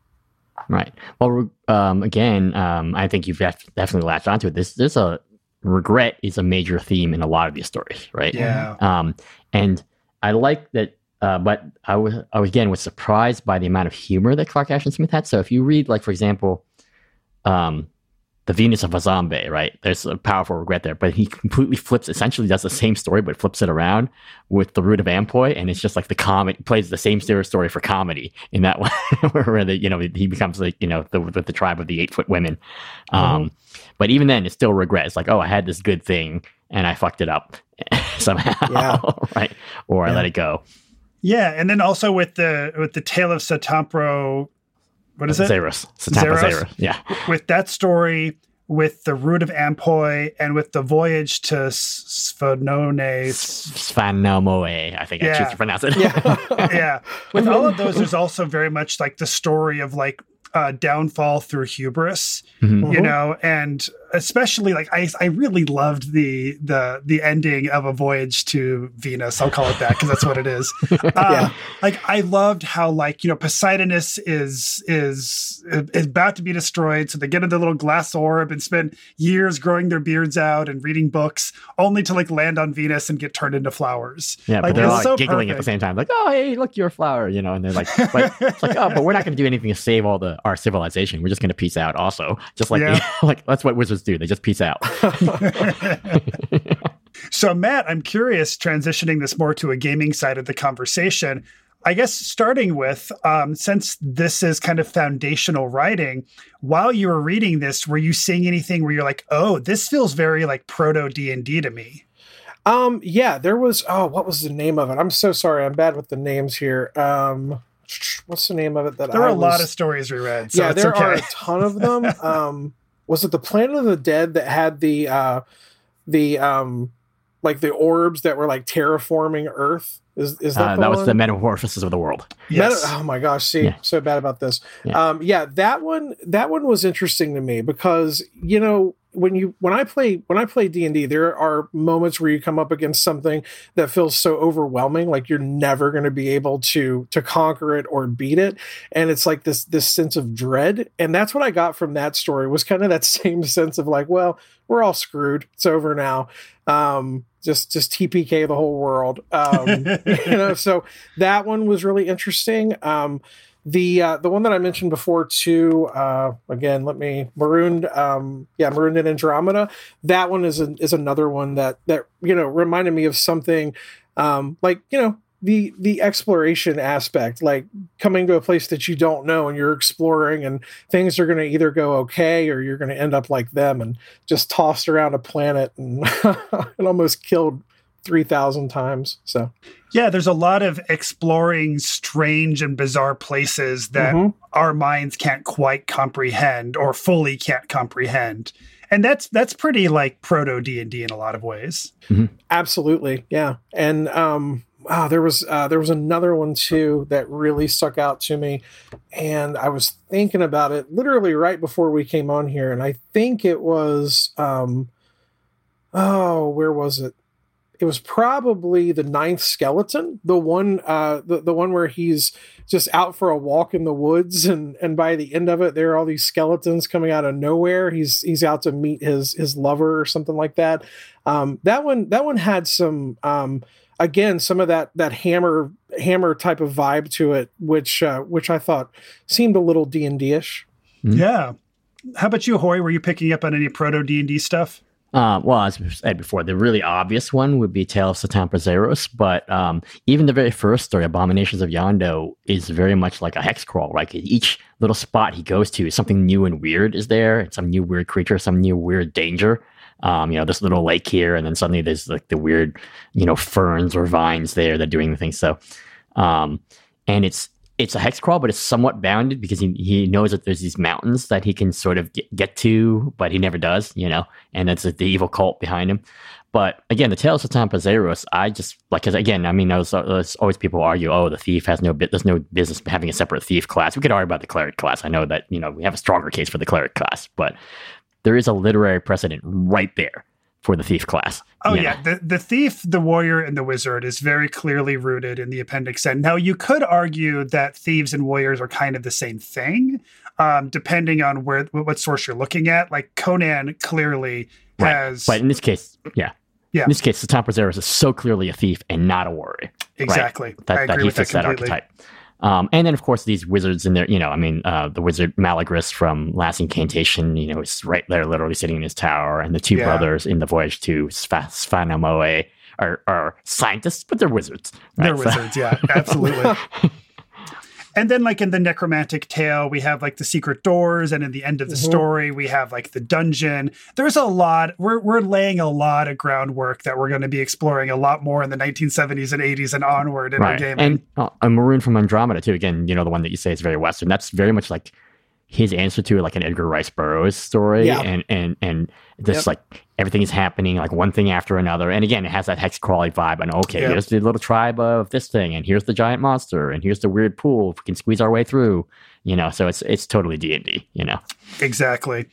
Right. Well, um, again, um, I think you've def- definitely latched onto it. This, there's a regret is a major theme in a lot of these stories, right? yeah Um, and I like that, uh, but I was, I was again was surprised by the amount of humor that Clark Ashton Smith had. So if you read, like for example, um, the Venus of Azombeii, right? There's a powerful regret there, but he completely flips, essentially does the same story, but flips it around with the root of Ampoi, and it's just like the comedy plays the same story for comedy in that way, where the you know he becomes like you know the with the tribe of the eight foot women. Um, But even then, it's still regret. It's like, oh, I had this good thing and I fucked it up somehow, Yeah. right? Or I let it go. Yeah, and then also with the with the tale of Satampro, what is it? Zeros, Satampa Zeros? Zero. Yeah, With that story, with the root of Ampoi, and with the voyage to S- Sphenone. Sfanomoë, I think I choose to pronounce it. yeah yeah, with all of those, there's also very much like the story of like uh, downfall through hubris, Mhm. you Mhm. know, and especially like I, I really loved the the the ending of a voyage to Venus. I'll call it that because that's what it is. Um, Yeah. Like I loved how like you know Poseidonis is is is about to be destroyed, so they get in their little glass orb and spend years growing their beards out and reading books, only to like land on Venus and get turned into flowers. Yeah, Like, but they're like so giggling at the same time, like, "Oh, hey, look, you're a flower," you know. And they're like, "But it's like, oh, but we're not going to do anything to save all the our civilization. We're just going to peace out." Also, just like Yeah. like that's what wizards do. They just peace out. So, Matt, I'm curious, transitioning this more to a gaming side of the conversation. I guess starting with, um, since this is kind of foundational writing, while you were reading this, were you seeing anything where you're like, "Oh, this feels very like proto D and D to me"? Um, yeah, there was. Oh, what was the name of it? I'm so sorry. I'm bad with the names here. Um, what's the name of it? That I There were I a lot of stories we read. So yeah, it's there okay. are a ton of them. um, was it the Planet of the Dead that had the uh, the um, like the orbs that were like terraforming Earth? Is is that Uh, the that was the metamorphosis of the world. yes. Meta- oh my gosh, see, Yeah. so bad about this. Yeah. Um, yeah, that one that one was interesting to me because you know when you when I play when I play D and D, there are moments where you come up against something that feels so overwhelming, like you're never going to be able to to conquer it or beat it, and it's like this this sense of dread, and that's what I got from that story was kind of that same sense of like, well, we're all screwed, it's over now. Um, just just TPK the whole world. Um, you know, so that one was really interesting. Um, the uh, the one that I mentioned before too. Uh, again, let me marooned. Um, yeah, marooned in Andromeda. That one is is another one that that you know reminded me of something um, like you know the the exploration aspect, like coming to a place that you don't know and you're exploring, and things are going to either go okay or you're going to end up like them and just tossed around a planet and, and almost killed three thousand times. So Yeah, there's a lot of exploring strange and bizarre places that Mhm. our minds can't quite comprehend or fully can't comprehend. And that's that's pretty like proto D&D in a lot of ways. Absolutely, yeah. And um, wow, there was uh, there was another one too that really stuck out to me, and I was thinking about it literally right before we came on here, and I think it was um, oh, where was it? It was probably the ninth skeleton, the one uh, the the one where he's just out for a walk in the woods, and and by the end of it, there are all these skeletons coming out of nowhere. He's he's out to meet his his lover or something like that. Um, that one that one had some um, again some of that that hammer hammer type of vibe to it, which uh, which I thought seemed a little D and D ish. Mhm. Yeah. How about you, Hoy? Were you picking up on any proto D&D stuff? Uh, well, as we said before, the really obvious one would be Tale of Satampra Zeiros, but um, even the very first story, Abominations of Yondo, is very much like a hex crawl. Like each little spot he goes to, something new and weird is there. Some new weird creature, some new weird danger. Um, you know, this little lake here, and then suddenly there's like the weird, you know, ferns or vines there that are doing the thing. So, um, and it's it's a hex crawl, but it's somewhat bounded because he, he knows that there's these mountains that he can sort of get, get to, but he never does, you know, and that's the evil cult behind him. But again, the Tales of Satampra Zeiros, I just like, because again, I mean, was, there's always people argue, oh, the thief has no bit, there's no business having a separate thief class. We could argue about the cleric class. I know that, you know, we have a stronger case for the cleric class, but there is a literary precedent right there for the thief class. Oh you yeah, the the thief, the warrior, and the wizard is very clearly rooted in the Appendix N. Now you could argue that thieves and warriors are kind of the same thing, um, depending on where what source you're looking at. Like Conan clearly Right. has But in this case, yeah. Yeah. In this case, Satampra Zeiros is so clearly a thief and not a warrior. exactly. that, I that agree he with that fits that, completely. archetype. Um, and then, of course, these wizards in there, you know, I mean, uh, the wizard Malygris from Last Incantation, you know, is right there, literally sitting in his tower. And the two Yeah. brothers in the Voyage to Sfa- Sfanomoë are, are scientists, but they're wizards. They're? So- wizards, yeah, absolutely. and then, like in the necromantic tale, we have like the secret doors, and in the end of the Mhm. story, we have like the dungeon. There's a lot. We're we're laying a lot of groundwork that we're going to be exploring a lot more in the 1970s and 80s and onward in our game. And uh, a Maroon from Andromeda, too. Again, you know, the one that you say is very Western. That's very much like his answer to like an Edgar Rice Burroughs story. Yeah. And, and, and just Yep. like everything is happening like one thing after another. And again, it has that hex crawly vibe. And okay, Yeah. here's the little tribe of this thing, and here's the giant monster, and here's the weird pool. If we can squeeze our way through, you know, so it's, it's totally D and D, you know. Exactly.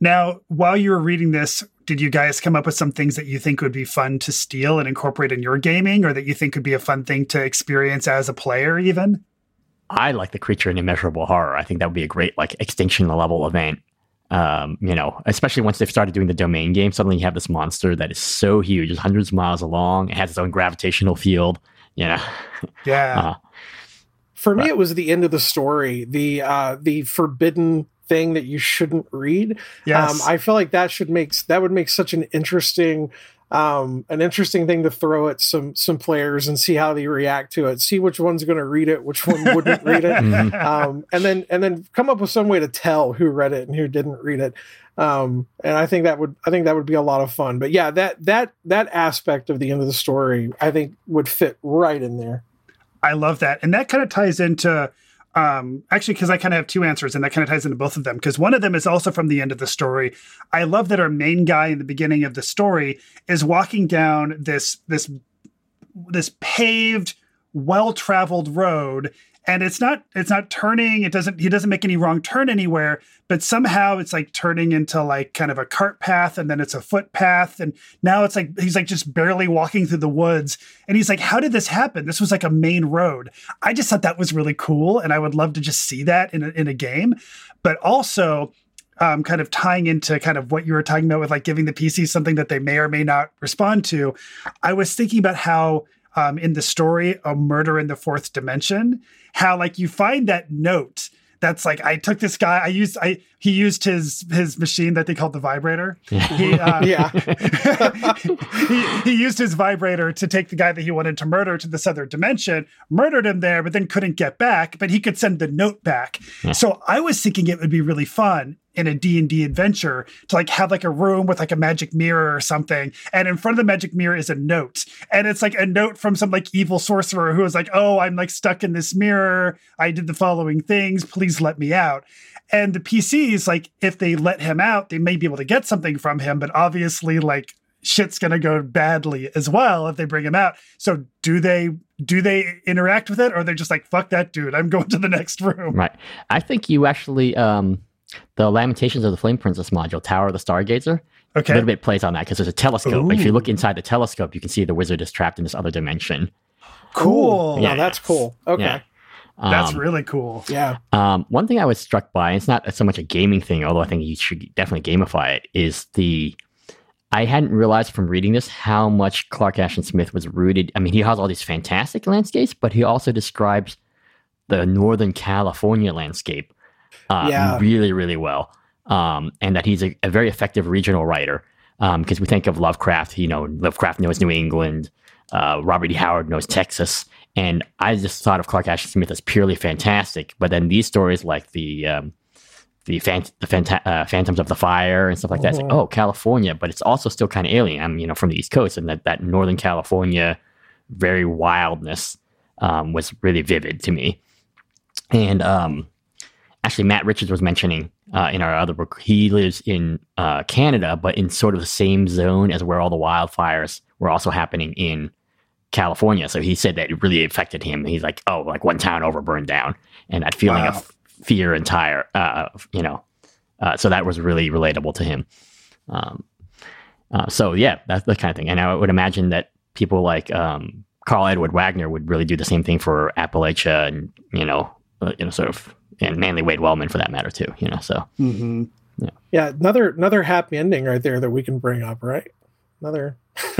Now, while you were reading this, did you guys come up with some things that you think would be fun to steal and incorporate in your gaming, or that you think would be a fun thing to experience as a player, even? I like the creature in immeasurable horror. I think that would be a great like extinction level event. Um, you know, especially once they've started doing the domain game, suddenly you have this monster that is so huge, it's hundreds of miles long. It has its own gravitational field. You know, Yeah. Uh, For me, it was the end of the story, the uh, the forbidden thing that you shouldn't read. yes. Um, I feel like that should make that would make such an interesting um, an interesting thing to throw at some some players and see how they react to it. See which one's going to read it, which one wouldn't read it, Mhm. um, and then and then come up with some way to tell who read it and who didn't read it. Um, and I think that would I think that would be a lot of fun. But yeah, that that that aspect of the end of the story I think would fit right in there. I love that. And that kind of ties into um actually because I kind of have two answers and that kind of ties into both of them because one of them is also from the end of the story. I love that our main guy in the beginning of the story is walking down this this this paved well-traveled road and it's not it's not turning it doesn't he doesn't make any wrong turn anywhere but somehow it's like turning into like kind of a cart path and then it's a footpath and now it's like he's like just barely walking through the woods and he's like how did this happen? This was like a main road. I just thought that was really cool and i would love to just see that in a, in a game but also um, kind of tying into kind of what you were talking about with like giving the pc something that they may or may not respond to i was thinking about how um, in the story a murder in the fourth dimension how like you find that note that's like I took this guy I used I he used his his machine that they called the vibrator. He, uh, Yeah. he, he used his vibrator to take the guy that he wanted to murder to this other dimension, murdered him there, but then couldn't get back. But he could send the note back. So I was thinking it would be really fun in a D&D adventure to like have like a room with like a magic mirror or something and in front of the magic mirror is a note and it's like a note from some like evil sorcerer who is like oh I'm like stuck in this mirror I did the following things please let me out and the PCs like if they let him out they may be able to get something from him but obviously like shit's going to go badly as well if they bring him out so do they do they interact with it or they're just like fuck that dude I'm going to the next room Right. I think you actually um the Lamentations of the Flame Princess module, Tower of the Stargazer, Okay. a little bit plays on that because there's a telescope. If you look inside the telescope, you can see the wizard is trapped in this other dimension. cool Yeah. now that's cool. Okay. Yeah. That's Um, really cool Yeah. Um, one thing I was struck by, it's not so much a gaming thing, although I think you should definitely gamify it, is the. I hadn't realized from reading this how much Clark Ashton Smith was rooted. I mean, he has all these fantastic landscapes, but he also describes the Northern California landscape uh, Yeah. really, really well. Um, and that he's a, a very effective regional writer. Because we think of Lovecraft, you know, Lovecraft knows New England, uh, Robert E. Howard knows Texas, and I just thought of Clark Ashton Smith as purely fantastic. But then these stories, like the um, the phant- the phanta- uh, Phantoms of the Fire and stuff like that, it's like, Mhm. oh, California, but it's also still kind of alien. I'm you know from the East Coast, and that that Northern California very wildness um, was really vivid to me. And um, actually, Matt Richards was mentioning uh, in our other book, he lives in uh, Canada, but in sort of the same zone as where all the wildfires were also happening in California. So he said that it really affected him. He's like, oh, like one town over burned down, and that feeling Wow. of fear and tire, uh, you know. Uh, so that was really relatable to him. Um, uh, so yeah, that's the kind of thing. And I would imagine that people like um, Karl Edward Wagner would really do the same thing for Appalachia, and you know, uh, you know, sort of, and Manly Wade Wellman for that matter too. You know, so hmm Yeah. Another another happy ending right there that we can bring up, right? Another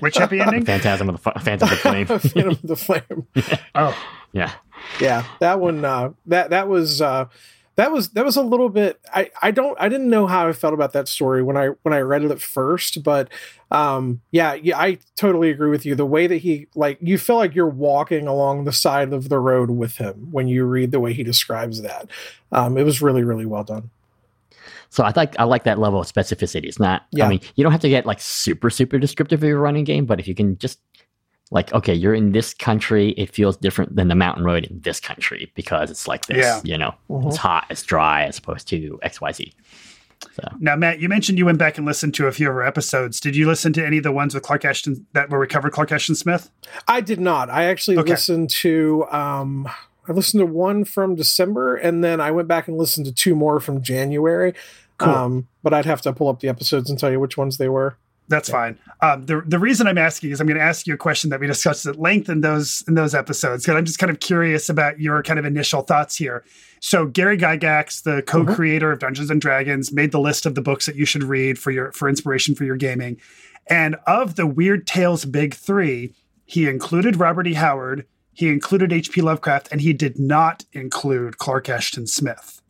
Which happy ending? Phantasm of the F- Phantom of the Flame. Phantom of the Flame. Oh, yeah, Yeah, that one. Uh, that that was uh, that was that was a little bit. I I don't I didn't know how I felt about that story when I when I read it at first, but um, yeah, yeah, I totally agree with you. The way that he like you feel like you're walking along the side of the road with him when you read the way he describes that. Um, it was really really well done. So I like I like that level of specificity. It's not. Yeah. I mean, you don't have to get like super super descriptive of your running game, but if you can just like, okay, you're in this country, it feels different than the mountain road in this country because it's like this. Yeah. You know, Mhm. it's hot, it's dry, as opposed to X Y Z. So. Now Matt, you mentioned you went back and listened to a few of our episodes. Did you listen to any of the ones with Clark Ashton that were recovered Clark Ashton Smith? I did not. I actually Okay. listened to um I listened to one from December and then I went back and listened to two more from January. Cool. Um but I'd have to pull up the episodes and tell you which ones they were. That's fine. Um, the the reason I'm asking is I'm going to ask you a question that we discussed at length in those in those episodes because I'm just kind of curious about your kind of initial thoughts here. So Gary Gygax, the co-creator of Dungeons and Dragons, made the list of the books that you should read for your for inspiration for your gaming, and of the Weird Tales big three, he included Robert E. Howard, he included H.P. Lovecraft, and he did not include Clark Ashton Smith.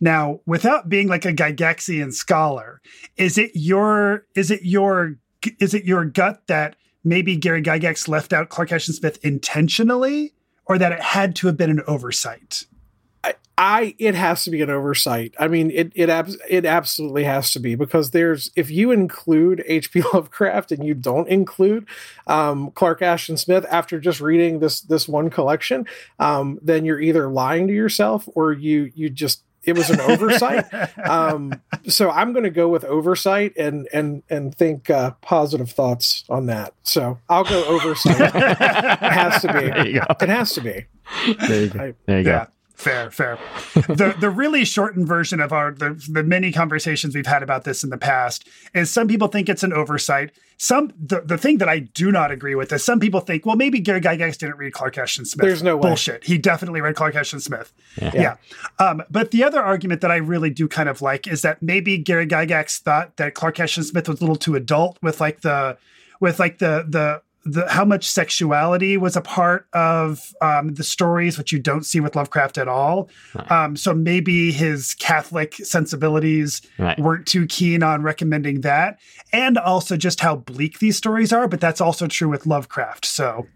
Now, without being like a Gygaxian scholar, is it your is it your is it your gut that maybe Gary Gygax left out Clark Ashton Smith intentionally, or that it had to have been an oversight? I, I it has to be an oversight. I mean, it it abs- it absolutely has to be because there's if you include H.P. Lovecraft and you don't include um, Clark Ashton Smith after just reading this this one collection, um, then you're either lying to yourself or you you just it was an oversight. um, so I'm going to go with oversight and and and think uh, positive thoughts on that. So I'll go oversight. it has to be. There you go. It has to be. There you go. There you Yeah. go. Fair, fair. the the really shortened version of our the, the many conversations we've had about this in the past is some people think it's an oversight. Some the, the thing that I do not agree with is some people think, well, maybe Gary Gygax didn't read Clark Ashton Smith. There's no way. bullshit. He definitely read Clark Ashton Smith. Yeah. Yeah. Um, but the other argument that I really do kind of like is that maybe Gary Gygax thought that Clark Ashton Smith was a little too adult with like the with like the the the how much sexuality was a part of um, the stories, which you don't see with Lovecraft at all. Um, so maybe his Catholic sensibilities Right. weren't too keen on recommending that, and also just how bleak these stories are. But that's also true with Lovecraft. So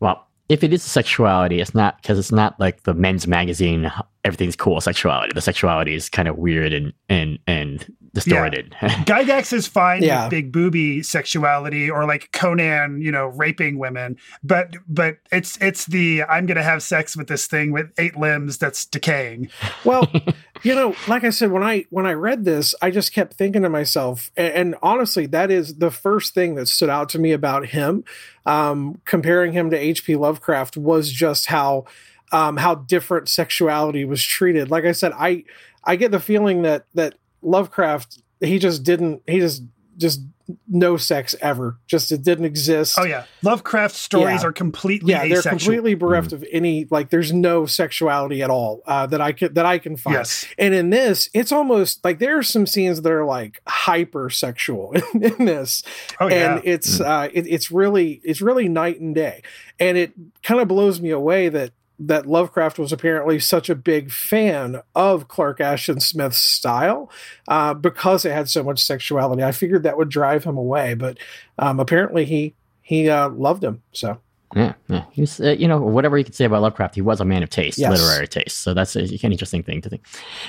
Well, if it is sexuality, it's not because it's not like the men's magazine. Everything's cool sexuality. The sexuality is kind of weird and and and distorted. Gygax is fine Yeah. with big booby sexuality or like Conan, you know, raping women, but but it's it's the I'm gonna have sex with this thing with eight limbs that's decaying. Well, you know, like I said, when I when I read this, I just kept thinking to myself, and, and honestly, that is the first thing that stood out to me about him. Um, comparing him to H.P. Lovecraft was just how um, how different sexuality was treated. Like I said, I I get the feeling that that Lovecraft he just didn't he just just no sex ever. Just it didn't exist. Oh yeah, Lovecraft stories Yeah. are completely yeah, they're asexual. completely bereft of any like. There's no sexuality at all uh, that I could that I can find. Yes. And in this, it's almost like there are some scenes that are like hypersexual in, in this, Oh yeah. and it's uh, it, it's really it's really night and day, and it kind of blows me away that that Lovecraft was apparently such a big fan of Clark Ashton Smith's style uh, because it had so much sexuality. I figured that would drive him away, but um, apparently he he uh, loved him. So Yeah, yeah. He was, uh, you know, whatever you could say about Lovecraft, he was a man of taste, Yes. literary taste. So that's a, an interesting thing to think.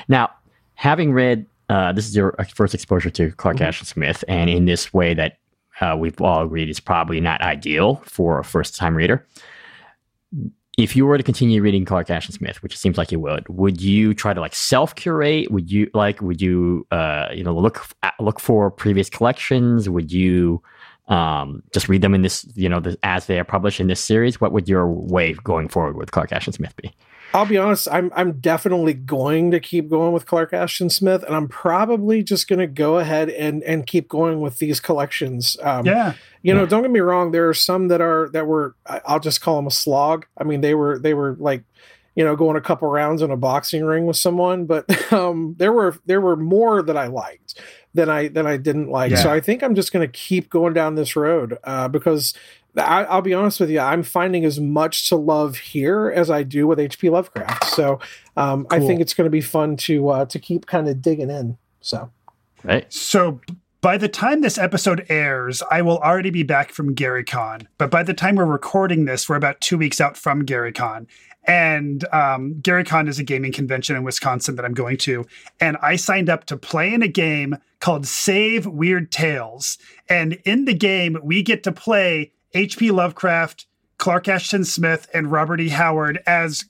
Now, having read, uh, this is your first exposure to Clark Mm-hmm. Ashton Smith, and in this way that uh, we've all agreed is probably not ideal for a first-time reader. If you were to continue reading Clark Ashton Smith, which it seems like you would, would you try to like self curate? Would you like? Would you, uh, you know, look look for previous collections? Would you um, just read them in this, you know, the, as they are published in this series. What would your way going forward with Clark Ashton Smith be? I'll be honest, I'm I'm definitely going to keep going with Clark Ashton Smith, and I'm probably just going to go ahead and and keep going with these collections. Um, yeah. you know, don't get me wrong. There are some that are that were I- I'll just call them a slog. I mean, they were they were like, you know, going a couple rounds in a boxing ring with someone, but um, there were there were more that I liked than I than I didn't like. So I think I'm just going to keep going down this road uh, because. I, I'll be honest with you. I'm finding as much to love here as I do with H.P. Lovecraft. So um, I think it's going to be fun to uh, to keep kind of digging in. So Right? So by the time this episode airs, I will already be back from GaryCon. But by the time we're recording this, we're about two weeks out from GaryCon. And um, GaryCon is a gaming convention in Wisconsin that I'm going to. And I signed up to play in a game called Save Weird Tales. And in the game, we get to play H.P. Lovecraft, Clark Ashton Smith, and Robert E. Howard as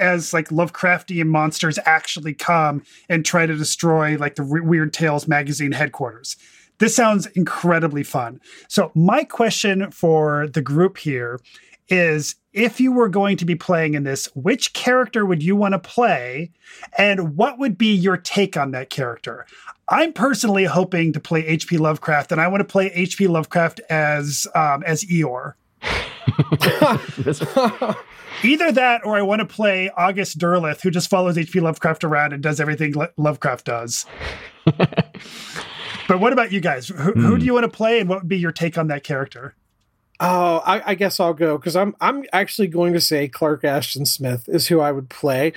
as like Lovecraftian monsters actually come and try to destroy like the Weird Tales magazine headquarters. This sounds incredibly fun. So my question for the group here is if you were going to be playing in this, which character would you want to play and what would be your take on that character? I'm personally hoping to play H.P. Lovecraft and I want to play H.P. Lovecraft as um, as Eeyore. Either that or I want to play August Derleth, who just follows H.P. Lovecraft around and does everything Lovecraft does. but what about you guys? Who, who do you want to play and what would be your take on that character? Oh, I, I guess I'll go because I'm I'm actually going to say Clark Ashton Smith is who I would play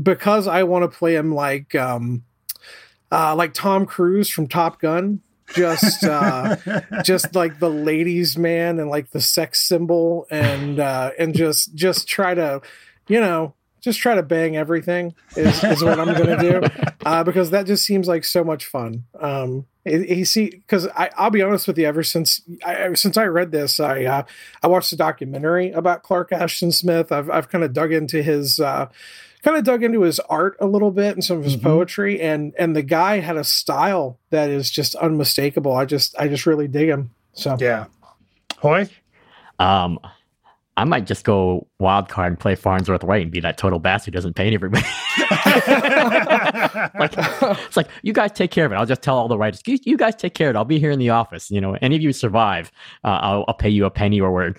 because I want to play him like um uh like Tom Cruise from Top Gun. just uh just like the ladies man and like the sex symbol and uh and just just try to you know just try to bang everything is, is what i'm gonna do. Uh because that just seems like so much fun. Um he see because i'll be honest with you ever since i since i read this i uh i watched a documentary about clark ashton smith. I've, I've kind of dug into his uh kind of dug into his art a little bit and some of his mm-hmm. poetry and and the guy had a style that is just unmistakable. I just i just really dig him so. Yeah. Hoy? Um I might just go wild card and play Farnsworth Wright and be that total bastard who doesn't pay everybody. like, it's like you guys take care of it. I'll just tell all the writers, you, you guys take care of it. I'll be here in the office. You know, any of you survive, uh, I'll, I'll, pay you a penny or word.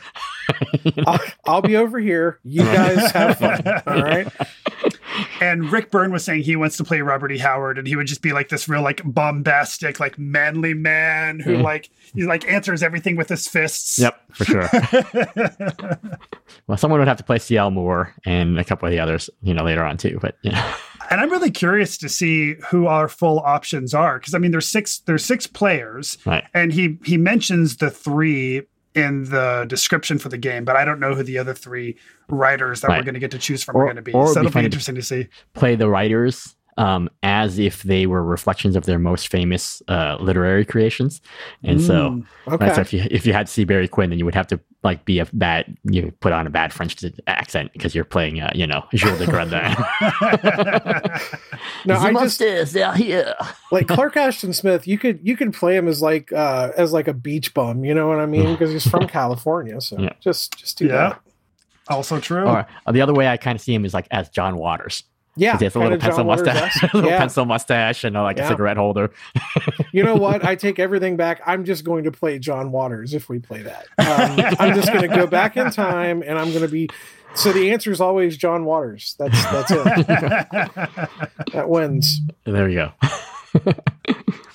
you know? I'll, I'll, be over here. You guys have fun. All right. And Rick Byrne was saying he wants to play Robert E. Howard, and he would just be like this real like bombastic, like manly man who mm. like he like answers everything with his fists. Yep, for sure. well, someone would have to play CL Moore and a couple of the others, you know, later on too. But yeah. And I'm really curious to see who our full options are because I mean there's six there's six players, right. and he he mentions the three in the description for the game, but I don't know who the other three writers that right. we're going to get to choose from or, are going to be. So it'll be interesting to see. Play the writers um, as if they were reflections of their most famous uh, literary creations. And mm, so, okay. so if you if you had Seabury Quinn, then you would have to like be a bad you put on a bad French accent because you're playing uh, you know Jules de Grandin. no, I just is here. like Clark Ashton Smith, you could you could play him as like uh, as like a beach bum. You know what I mean? Because he's from California, so yeah. just just do yeah. that. Also true. Or uh, the other way I kind of see him is like as John Waters. Yeah, he has a little pencil mustache, a little yeah. pencil mustache, and uh, like yeah. a cigarette holder. you know what? I take everything back. I'm just going to play John Waters if we play that. Um, I'm just going to go back in time, and I'm going to be. So the answer is always John Waters. That's that's it. that wins. There you go.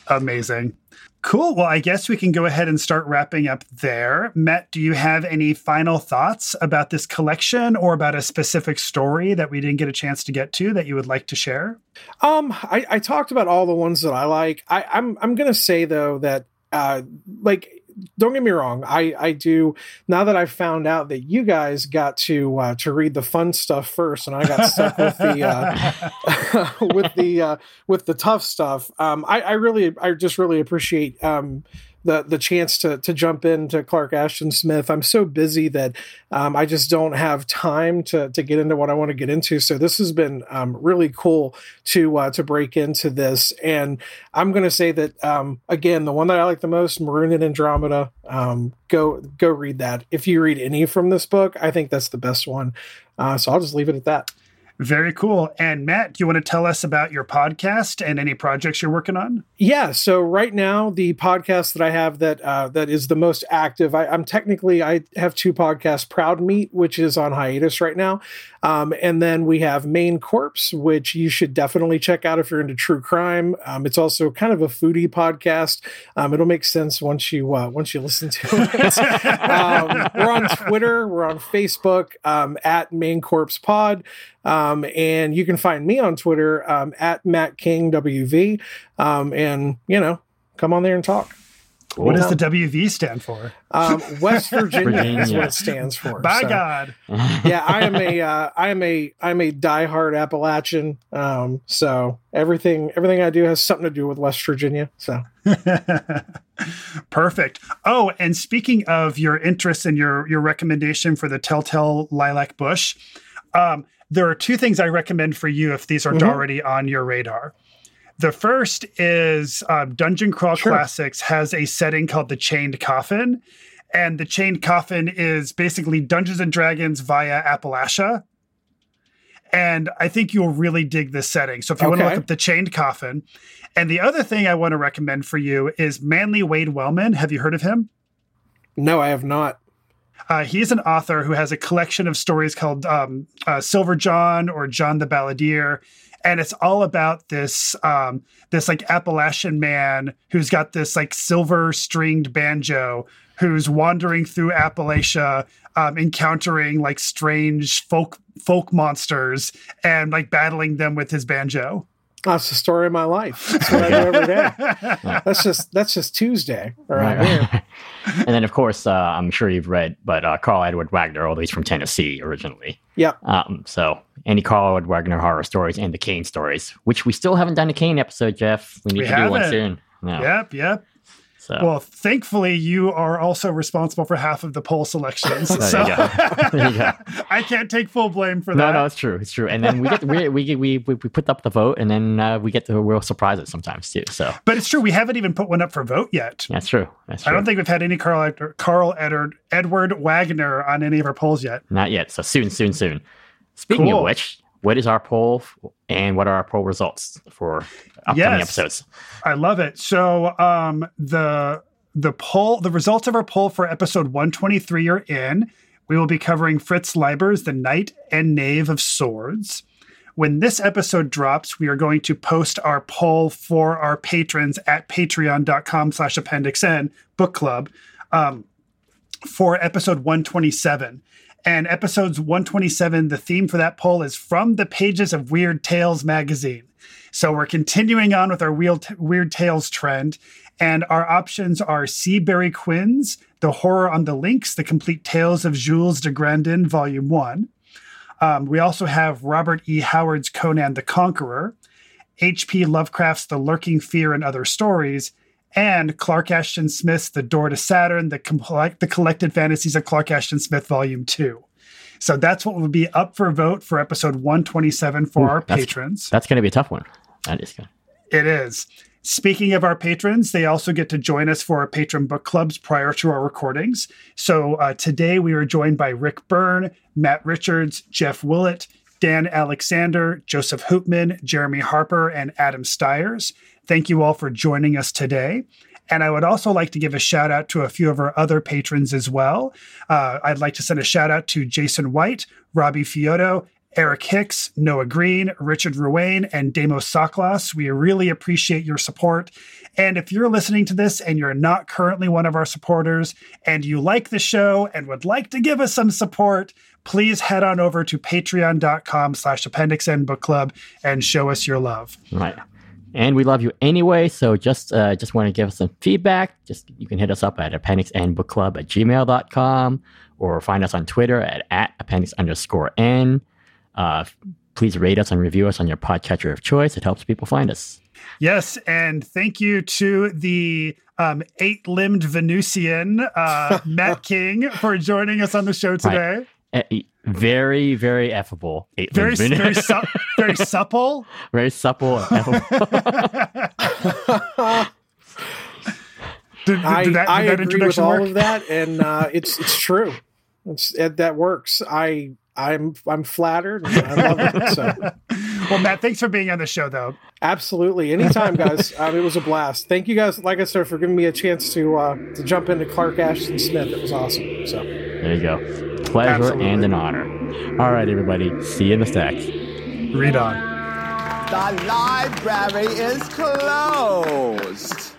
Amazing. Cool. Well, I guess we can go ahead and start wrapping up there. Matt, do you have any final thoughts about this collection or about a specific story that we didn't get a chance to get to that you would like to share? Um, I, I talked about all the ones that I like. I, I'm I'm gonna say though that uh like don't get me wrong. I I do now that I've found out that you guys got to uh, to read the fun stuff first, and I got stuck with the uh, with the uh, with the tough stuff. Um, I, I really I just really appreciate um, the the chance to to jump into Clark Ashton Smith. I'm so busy that um, I just don't have time to to get into what I want to get into. So this has been um, really cool to uh, to break into this. And I'm going to say that um, again, the one that I like the most, Maroon and Andromeda. Um, go go read that. If you read any from this book, I think that's the best one. Uh, so I'll just leave it at that. Very cool. And Matt, do you want to tell us about your podcast and any projects you're working on? Yeah. So right now, the podcast that I have that uh, that is the most active, I, am technically I have two podcasts: Proud Meat, which is on hiatus right now, um, and then we have Main Corpse, which you should definitely check out if you're into true crime. Um, it's also kind of a foodie podcast. Um, it'll make sense once you uh, once you listen to it. Um, we're on Twitter, we're on Facebook um, at Main Corpse Pod. Um, and you can find me on Twitter um, at Matt King WV. Um, and you know, come on there and talk. Cool. What does the WV stand for? Um, West Virginia, Virginia, is what it stands for. By so. God, yeah, I am a, uh, I am a, I'm a diehard Appalachian. Um, so everything, everything I do has something to do with West Virginia. So perfect. Oh, and speaking of your interest and your your recommendation for the Telltale Lilac Bush, um, there are two things I recommend for you if these aren't mm-hmm. already on your radar. The first is um, Dungeon Crawl sure. Classics has a setting called the Chained Coffin. And the Chained Coffin is basically Dungeons and Dragons via Appalachia. And I think you'll really dig this setting. So if you okay. want to look up the Chained Coffin. And the other thing I want to recommend for you is Manly Wade Wellman. Have you heard of him? No, I have not. Uh, he's an author who has a collection of stories called um, uh, Silver John or John the Balladeer, and it's all about this um, this like Appalachian man who's got this like silver stringed banjo who's wandering through Appalachia, um, encountering like strange folk folk monsters and like battling them with his banjo. That's the story of my life. That's what I do every day. That's just that's just Tuesday. Right. Right. and then, of course, uh, I'm sure you've read, but uh, Karl Edward Wagner, although he's from Tennessee originally. Yep. Um, so any Karl Edward Wagner horror stories and the Kane stories, which we still haven't done a Kane episode, Jeff. We need We to do one soon. No. Yep, yep. So Well, thankfully, you are also responsible for half of the poll selections. So you go. There you go. I can't take full blame for no, that. no, it's true. It's true. And then we get we we we, we, we put up the vote, and then uh, we get the real surprises sometimes too. So But it's true. We haven't even put one up for vote yet. that's true. That's true. I don't think we've had any Karl Karl Edward Edward Wagner on any of our polls yet. Not yet. So soon, soon, soon. Speaking Cool. of which, what is our poll and what are our poll results for upcoming Yes. episodes? I love it. So um the the poll the results of our poll for episode 123 are in. We will be covering Fritz Leiber's The Knight and Knave of Swords. When this episode drops, we are going to post our poll for our patrons at patreon.com slash appendix N book club um, for episode 127. And episodes 127, the theme for that poll is from the pages of Weird Tales magazine. So we're continuing on with our Weird, Weird Tales trend. And our options are Seabury Quinns, The Horror on the Links, The Complete Tales of Jules de Grandin, Volume 1. Um, we also have Robert E. Howard's Conan the Conqueror, H.P. Lovecraft's The Lurking Fear and Other Stories, and Clark Ashton Smith's The Door to Saturn, the, compl- the Collected Fantasies of Clark Ashton Smith, Volume 2. So that's what will be up for vote for episode 127 for Ooh, our that's- patrons. That's going to be a tough one. That is good. It is. Speaking of our patrons, they also get to join us for our patron book clubs prior to our recordings. So uh, today we are joined by Rick Byrne, Matt Richards, Jeff Willett, Dan Alexander, Joseph Hoopman, Jeremy Harper, and Adam Stiers. Thank you all for joining us today. And I would also like to give a shout out to a few of our other patrons as well. Uh, I'd like to send a shout out to Jason White, Robbie Fioto, Eric Hicks, Noah Green, Richard Ruane, and Demos Saklas. We really appreciate your support. And if you're listening to this and you're not currently one of our supporters and you like the show and would like to give us some support, please head on over to patreon.com slash appendix N book club and show us your love. Right. And we love you anyway. So just uh, just want to give us some feedback. Just you can hit us up at appendixnbookclub at gmail.com or find us on Twitter at, at appendix underscore n. Uh, please rate us and review us on your podcatcher of choice. It helps people find us. Yes, and thank you to the um, eight-limbed Venusian, uh, Matt King, for joining us on the show today. Eh, Very, very affable. Eight Very, very, su- very supple. very supple. and affable. Did, did I, that, I that agree with introduction all work? of that, and uh, it's it's true. It's it, that works. I I'm I'm flattered. I love it. So Well, Matt, thanks for being on the show, though. absolutely, anytime, guys. Um, it was a blast. Thank you guys, like I said, for giving me a chance to uh, to jump into Clark Ashton Smith. It was awesome. So there you go. Pleasure Absolutely. and an honor. All right, everybody. See you in the stacks. Read on. The library is closed.